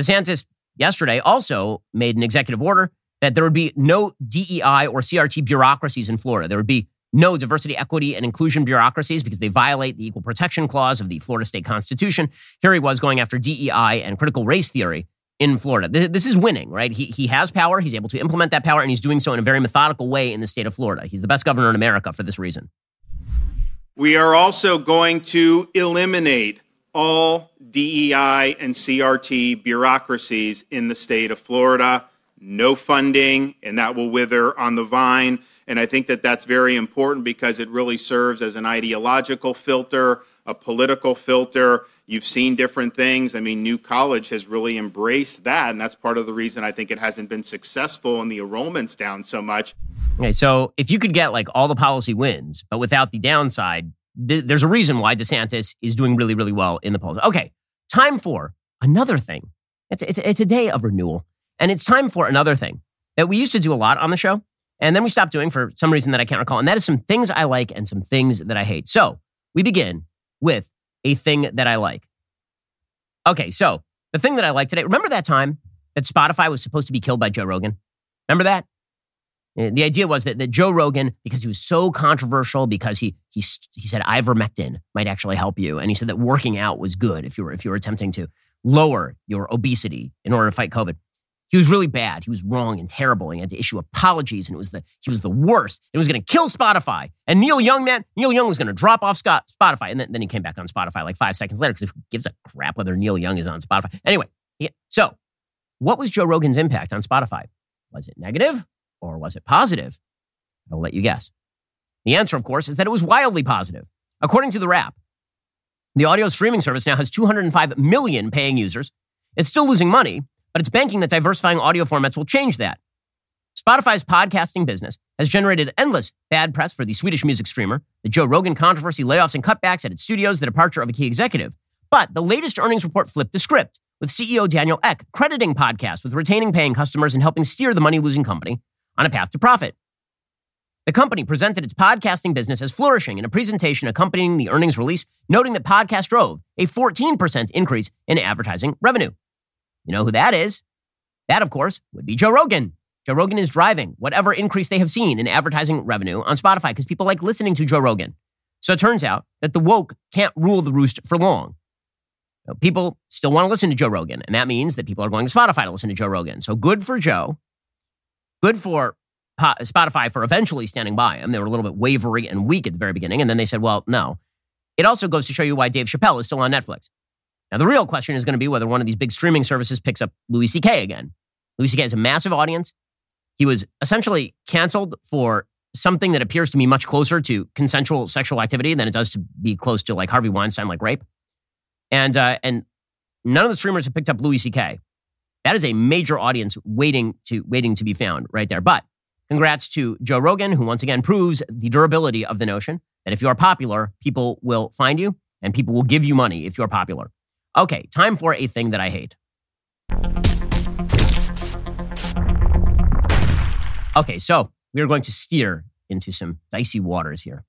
DeSantis yesterday also made an executive order that there would be no DEI or CRT bureaucracies in Florida. There would be no diversity, equity, and inclusion bureaucracies because they violate the Equal Protection Clause of the Florida State Constitution. Here he was going after DEI and critical race theory in Florida. This is winning, right? He, he has power. He's able to implement that power, and he's doing so in a very methodical way in the state of Florida. He's the best governor in America for this reason. We are also going to eliminate all DEI and CRT bureaucracies in the state of Florida. No funding, and that will wither on the vine. And I think that that's very important because it really serves as an ideological filter, a political filter, You've seen different things. I mean, New College has really embraced that, and that's part of the reason I think it hasn't been successful and the enrollment's down so much. Okay, so if you could get like all the policy wins, but without the downside, th- there's a reason why DeSantis is doing really, really well in the polls. Okay, time for another thing. It's, it's, it's a day of renewal. And it's time for another thing that we used to do a lot on the show. And then we stopped doing for some reason that I can't recall. And that is some things I like and some things that I hate. So we begin with a thing that I like. Okay, so the thing that I like today, remember that time that Spotify was supposed to be killed by Joe Rogan? Remember that? Uh, The idea was that, that Joe Rogan, because he was so controversial, because he, he, he said ivermectin might actually help you. And he said that working out was good if you were, if you were attempting to lower your obesity in order to fight COVID. He was really bad. He was wrong and terrible. And he had to issue apologies, and it was the he was the worst. It was going to kill Spotify. And Neil Young, man, Neil Young was going to drop off Scott, Spotify, and then, then he came back on Spotify like five seconds later because who gives a crap whether Neil Young is on Spotify? Anyway, yeah, so what was Joe Rogan's impact on Spotify? Was it negative or was it positive? I'll let you guess. The answer, of course, is that it was wildly positive. According to the Wrap, the audio streaming service now has 205 million paying users. It's still losing money, but it's banking that diversifying audio formats will change that. Spotify's podcasting business has generated endless bad press for the Swedish music streamer, the Joe Rogan controversy, layoffs and cutbacks at its studios, the departure of a key executive. But the latest earnings report flipped the script, with CEO Daniel Ek crediting podcasts with retaining paying customers and helping steer the money losing company on a path to profit. The company presented its podcasting business as flourishing in a presentation accompanying the earnings release, noting that podcast drove a 14% increase in advertising revenue. You know who that is? That, of course, would be Joe Rogan. Joe Rogan is driving whatever increase they have seen in advertising revenue on Spotify because people like listening to Joe Rogan. So it turns out that the woke can't rule the roost for long. People still want to listen to Joe Rogan, and that means that people are going to Spotify to listen to Joe Rogan. So good for Joe. Good for Po- Spotify for eventually standing by him. They were a little bit wavery and weak at the very beginning, and then they said, well, no. It also goes to show you why Dave Chappelle is still on Netflix. Now, the real question is going to be whether one of these big streaming services picks up Louis C.K. again. Louis C.K. has a massive audience. He was essentially canceled for something that appears to me much closer to consensual sexual activity than it does to be close to like Harvey Weinstein, like rape. And uh, and none of the streamers have picked up Louis C.K. That is a major audience waiting to waiting to be found right there. But congrats to Joe Rogan, who once again proves the durability of the notion that if you are popular, people will find you and people will give you money if you're popular. Okay, time for a thing that I hate. Okay, so we are going to steer into some dicey waters here.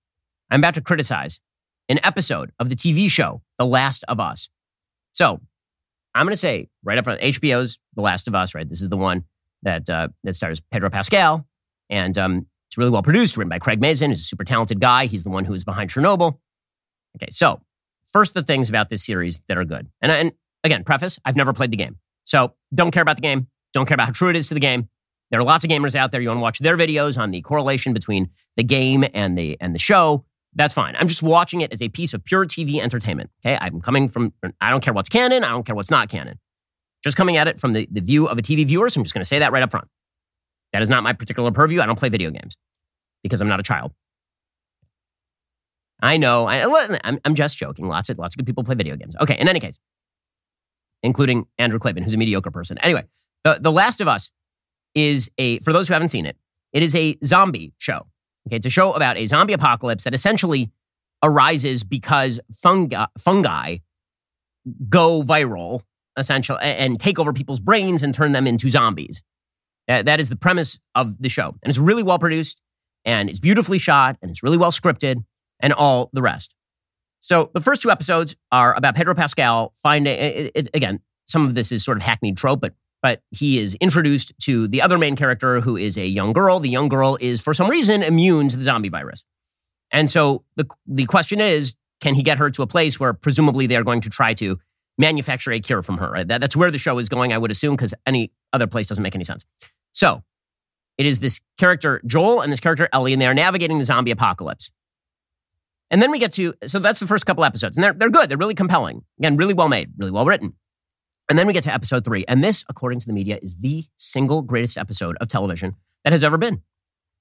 I'm about to criticize an episode of the TV show The Last of Us. So I'm going to say right up front, HBO's The Last of Us, right? This is the one that uh, that stars Pedro Pascal, and um, it's really well produced, written by Craig Mazin, who's a super talented guy. He's the one who is behind Chernobyl. Okay, so first the things about this series that are good, and and again, preface: I've never played the game, so don't care about the game. Don't care about how true it is to the game. There are lots of gamers out there. You want to watch their videos on the correlation between the game and the and the show. That's fine. I'm just watching it as a piece of pure TV entertainment. Okay, I'm coming from. I don't care what's canon. I don't care what's not canon. Just coming at it from the, the view of a TV viewer. So I'm just going to say that right up front. That is not my particular purview. I don't play video games because I'm not a child. I know. I, I'm, I'm just joking. Lots of lots of good people play video games. Okay. In any case, including Andrew Klavan, who's a mediocre person. Anyway, the, the Last of Us is a, for those who haven't seen it, it is a zombie show. Okay, it's a show about a zombie apocalypse that essentially arises because fungi, fungi go viral, essentially, and take over people's brains and turn them into zombies. That, that is the premise of the show. And it's really well produced, and it's beautifully shot, and it's really well scripted, and all the rest. So the first two episodes are about Pedro Pascal finding, it, it, again, some of this is sort of hackneyed trope, but but he is introduced to the other main character who is a young girl. The young girl is, for some reason, immune to the zombie virus. And so the, the question is can he get her to a place where presumably they're going to try to manufacture a cure from her? Right? That, that's where the show is going, I would assume, because any other place doesn't make any sense. So it is this character, Joel, and this character, Ellie, and they are navigating the zombie apocalypse. And then we get to, so that's the first couple episodes. And they're, they're good. They're really compelling. Again, really well made, really well written. And then we get to episode three. And this, according to the media, is the single greatest episode of television that has ever been.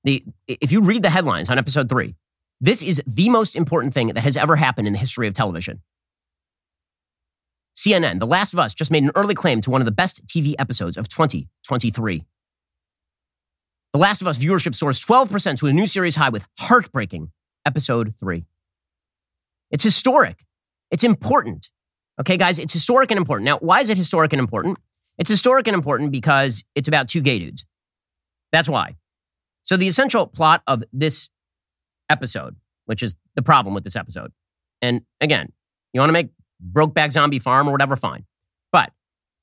The, if you read the headlines on episode three, this is the most important thing that has ever happened in the history of television. CNN, The Last of Us, just made an early claim to one of the best TV episodes of 2023. The Last of Us viewership soars 12% to a new series high with heartbreaking episode three. It's historic. It's important. Okay, guys, it's historic and important. Now, why is it historic and important? It's historic and important because it's about two gay dudes. That's why. So, the essential plot of this episode, which is the problem with this episode, and again, you want to make Brokeback Zombie Farm or whatever, fine. But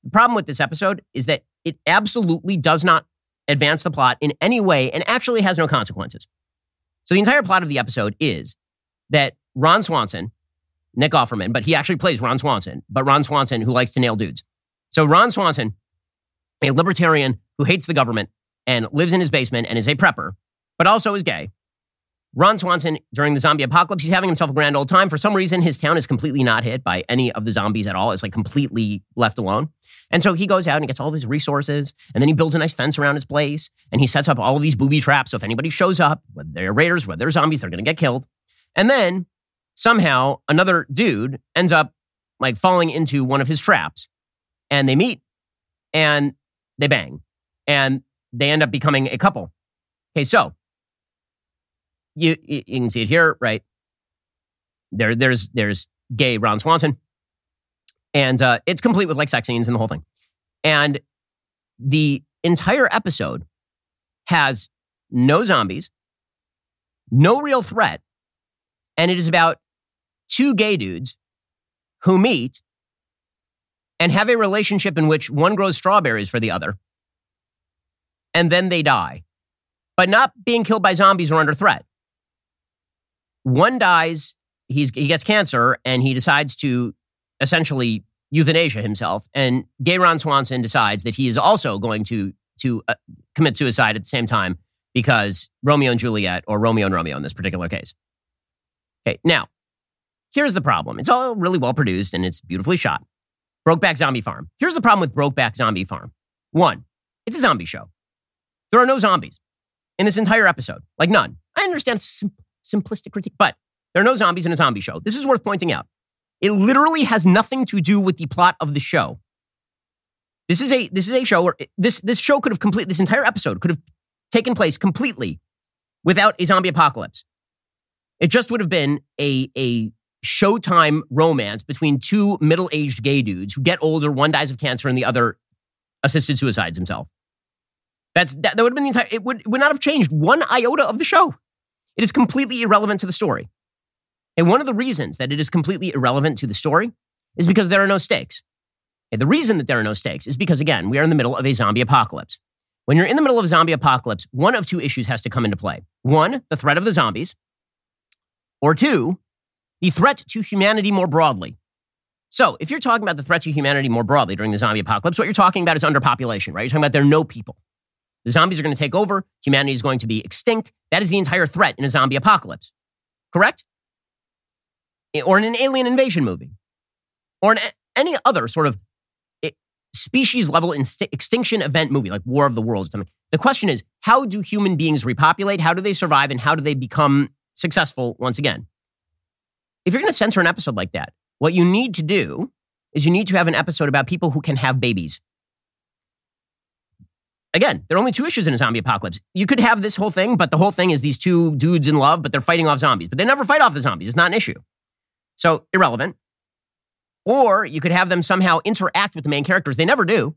the problem with this episode is that it absolutely does not advance the plot in any way and actually has no consequences. So the entire plot of the episode is that Ron Swanson, Nick Offerman, but he actually plays Ron Swanson, but Ron Swanson who likes to nail dudes. So Ron Swanson, a libertarian who hates the government and lives in his basement and is a prepper, but also is gay. Ron Swanson, during the zombie apocalypse, he's having himself a grand old time. For some reason, his town is completely not hit by any of the zombies at all. It's like completely left alone. And so he goes out and gets all of his resources, and then he builds a nice fence around his place, and he sets up all of these booby traps. So if anybody shows up, whether they're raiders, whether they're zombies, they're going to get killed. And then somehow another dude ends up like falling into one of his traps, and they meet, and they bang, and they end up becoming a couple. Okay, so you you can see it here, right? There, there's there's gay Ron Swanson, and uh, it's complete with like sex scenes and the whole thing. And the entire episode has no zombies, no real threat, and it is about two gay dudes who meet and have a relationship in which one grows strawberries for the other, and then they die, but not being killed by zombies or under threat. One dies, he's, he gets cancer, and he decides to essentially euthanasia himself. And gay Ron Swanson decides that he is also going to, to uh, commit suicide at the same time because Romeo and Juliet, or Romeo and Romeo in this particular case. Okay, now, here's the problem. It's all really well produced and it's beautifully shot. Brokeback Zombie Farm. Here's the problem with Brokeback Zombie Farm. One, it's a zombie show. There are no zombies in this entire episode, like none. I understand sim- simplistic critique, but there are no zombies in a zombie show. This is worth pointing out. It literally has nothing to do with the plot of the show. This is a this is a show where this this show could have complete this entire episode could have taken place completely without a zombie apocalypse. It just would have been a a showtime romance between two middle-aged gay dudes who get older, one dies of cancer and the other assisted suicides himself. That's that, that would have been the entire it would, it would not have changed one iota of the show. It is completely irrelevant to the story. And one of the reasons that it is completely irrelevant to the story is because there are no stakes. And the reason that there are no stakes is because, again, we are in the middle of a zombie apocalypse. When you're in the middle of a zombie apocalypse, one of two issues has to come into play. One, the threat of the zombies, or two, the threat to humanity more broadly. So, if you're talking about the threat to humanity more broadly during the zombie apocalypse, what you're talking about is underpopulation, right? You're talking about there are no people. The zombies are going to take over. Humanity is going to be extinct. That is the entire threat in a zombie apocalypse. Correct? Or in an alien invasion movie. Or in any other sort of eh, species level extinction event movie like War of the Worlds or something. The question is how do human beings repopulate? How do they survive? And how do they become successful once again? If you're going to censor an episode like that, what you need to do is you need to have an episode about people who can have babies. Again, there are only two issues in a zombie apocalypse. You could have this whole thing, but the whole thing is these two dudes in love, but they're fighting off zombies. But they never fight off the zombies. It's not an issue. So, irrelevant. Or you could have them somehow interact with the main characters. They never do.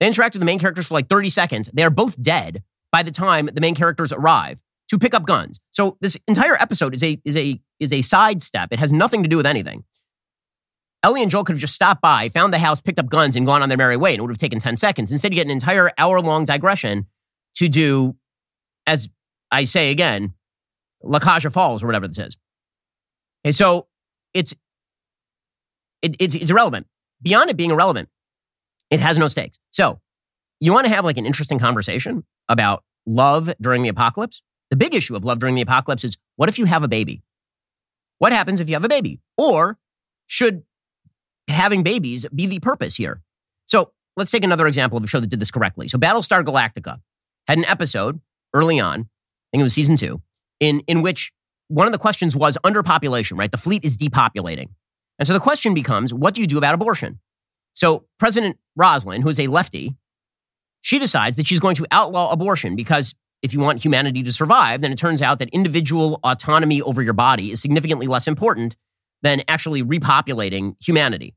They interact with the main characters for like 30 seconds. They are both dead by the time the main characters arrive to pick up guns. So this entire episode is a is a is a sidestep. It has nothing to do with anything. Ellie and Joel could have just stopped by, found the house, picked up guns, and gone on their merry way, and it would have taken 10 seconds. Instead, you get an entire hour long digression to do, as I say again, La Cage aux Folles or whatever this is. Okay, so it's it, it's it's irrelevant. Beyond it being irrelevant, it has no stakes. So you want to have like an interesting conversation about love during the apocalypse? The big issue of love during the apocalypse is what if you have a baby? What happens if you have a baby? Or should having babies be the purpose here? So let's take another example of a show that did this correctly. So Battlestar Galactica had an episode early on, I think it was season two, in, in which one of the questions was underpopulation, right? The fleet is depopulating. And so the question becomes, what do you do about abortion? So President Roslin, who is a lefty, she decides that she's going to outlaw abortion because if you want humanity to survive, then it turns out that individual autonomy over your body is significantly less important than actually repopulating humanity.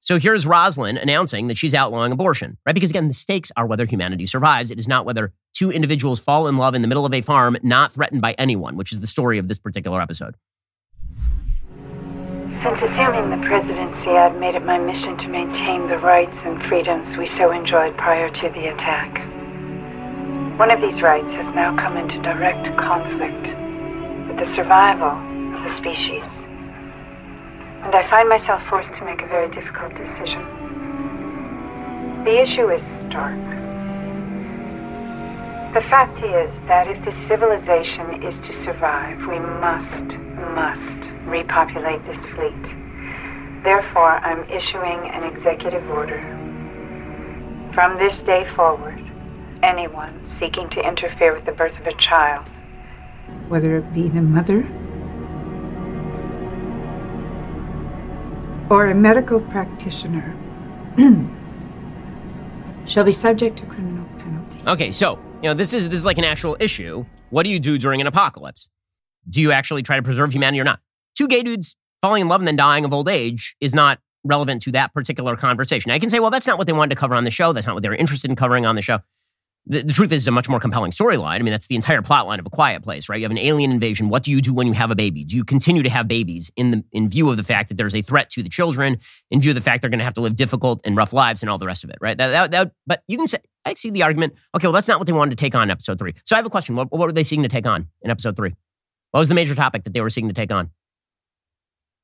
So here's Roslin announcing that she's outlawing abortion, right? Because again, the stakes are whether humanity survives. It is not whether two individuals fall in love in the middle of a farm, not threatened by anyone, which is the story of this particular episode. Since assuming the presidency, I've made it my mission to maintain the rights and freedoms we so enjoyed prior to the attack. One of these rights has now come into direct conflict with the survival of the species and I find myself forced to make a very difficult decision. The issue is stark. The fact is that if this civilization is to survive, we must, must repopulate this fleet. Therefore, I'm issuing an executive order. From this day forward, anyone seeking to interfere with the birth of a child, whether it be the mother or a medical practitioner [CLEARS THROAT] shall be subject to criminal penalty. Okay, so you know this is this is like an actual issue. What do you do during an apocalypse? Do you actually try to preserve humanity or not? Two gay dudes falling in love and then dying of old age is not relevant to that particular conversation. I can say, well, that's not what they wanted to cover on the show. That's not what they were interested in covering on the show the, the, truth is, a much more compelling storyline. I mean, that's the entire plot line of A Quiet Place, right? You have an alien invasion. What do you do when you have a baby? Do you continue to have babies in the in view of the fact that there's a threat to the children, in view of the fact they're going to have to live difficult and rough lives and all the rest of it, right? That, that, that, but you can say, I see the argument. Okay, well, that's not what they wanted to take on in episode three. So I have a question. What, what were they seeking to take on in episode three? What was the major topic that they were seeking to take on?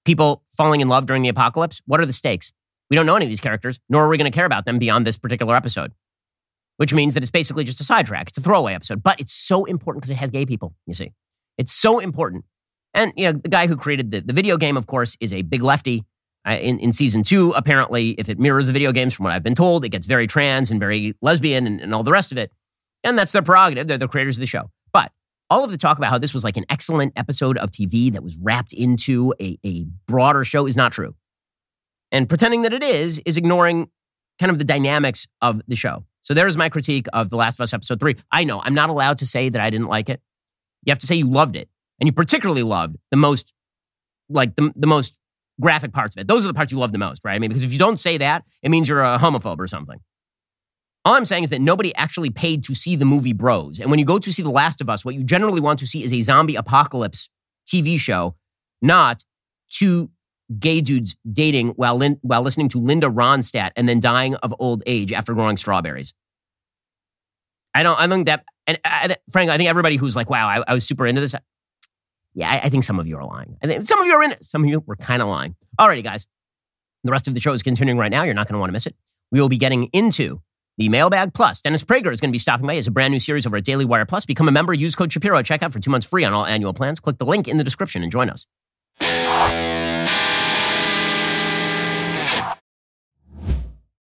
People falling in love during the apocalypse? What are the stakes? We don't know any of these characters, nor are we going to care about them beyond this particular episode which means that it's basically just a sidetrack. It's a throwaway episode, but it's so important because it has gay people, you see. It's so important. And, you know, the guy who created the, the video game, of course, is a big lefty. Uh, in, in season two, apparently, if it mirrors the video games, from what I've been told, it gets very trans and very lesbian and, and all the rest of it. And that's their prerogative. They're the creators of the show. But all of the talk about how this was like an excellent episode of TV that was wrapped into a, a broader show is not true. And pretending that it is, is ignoring kind of the dynamics of the show. So there's my critique of The Last of Us episode three. I know I'm not allowed to say that I didn't like it. You have to say you loved it. And you particularly loved the most, like the, the most graphic parts of it. Those are the parts you love the most, right? I mean, because if you don't say that, it means you're a homophobe or something. All I'm saying is that nobody actually paid to see the movie Bros. And when you go to see The Last of Us, what you generally want to see is a zombie apocalypse TV show, not two gay dudes dating while, lin- while listening to Linda Ronstadt and then dying of old age after growing strawberries. I don't, I think that, and uh, I, frankly, I think everybody who's like, wow, I, I was super into this. Yeah, I, I, think some of you are lying. I think some of you are in it. Some of you were kind of lying. Alrighty, guys. The rest of the show is continuing right now. You're not going to want to miss it. We will be getting into the Mailbag Plus. Dennis Prager is going to be stopping by. Has a brand new series over at Daily Wire Plus. Become a member. Use code Shapiro. Check out for two months free on all annual plans. Click the link in the description and join us.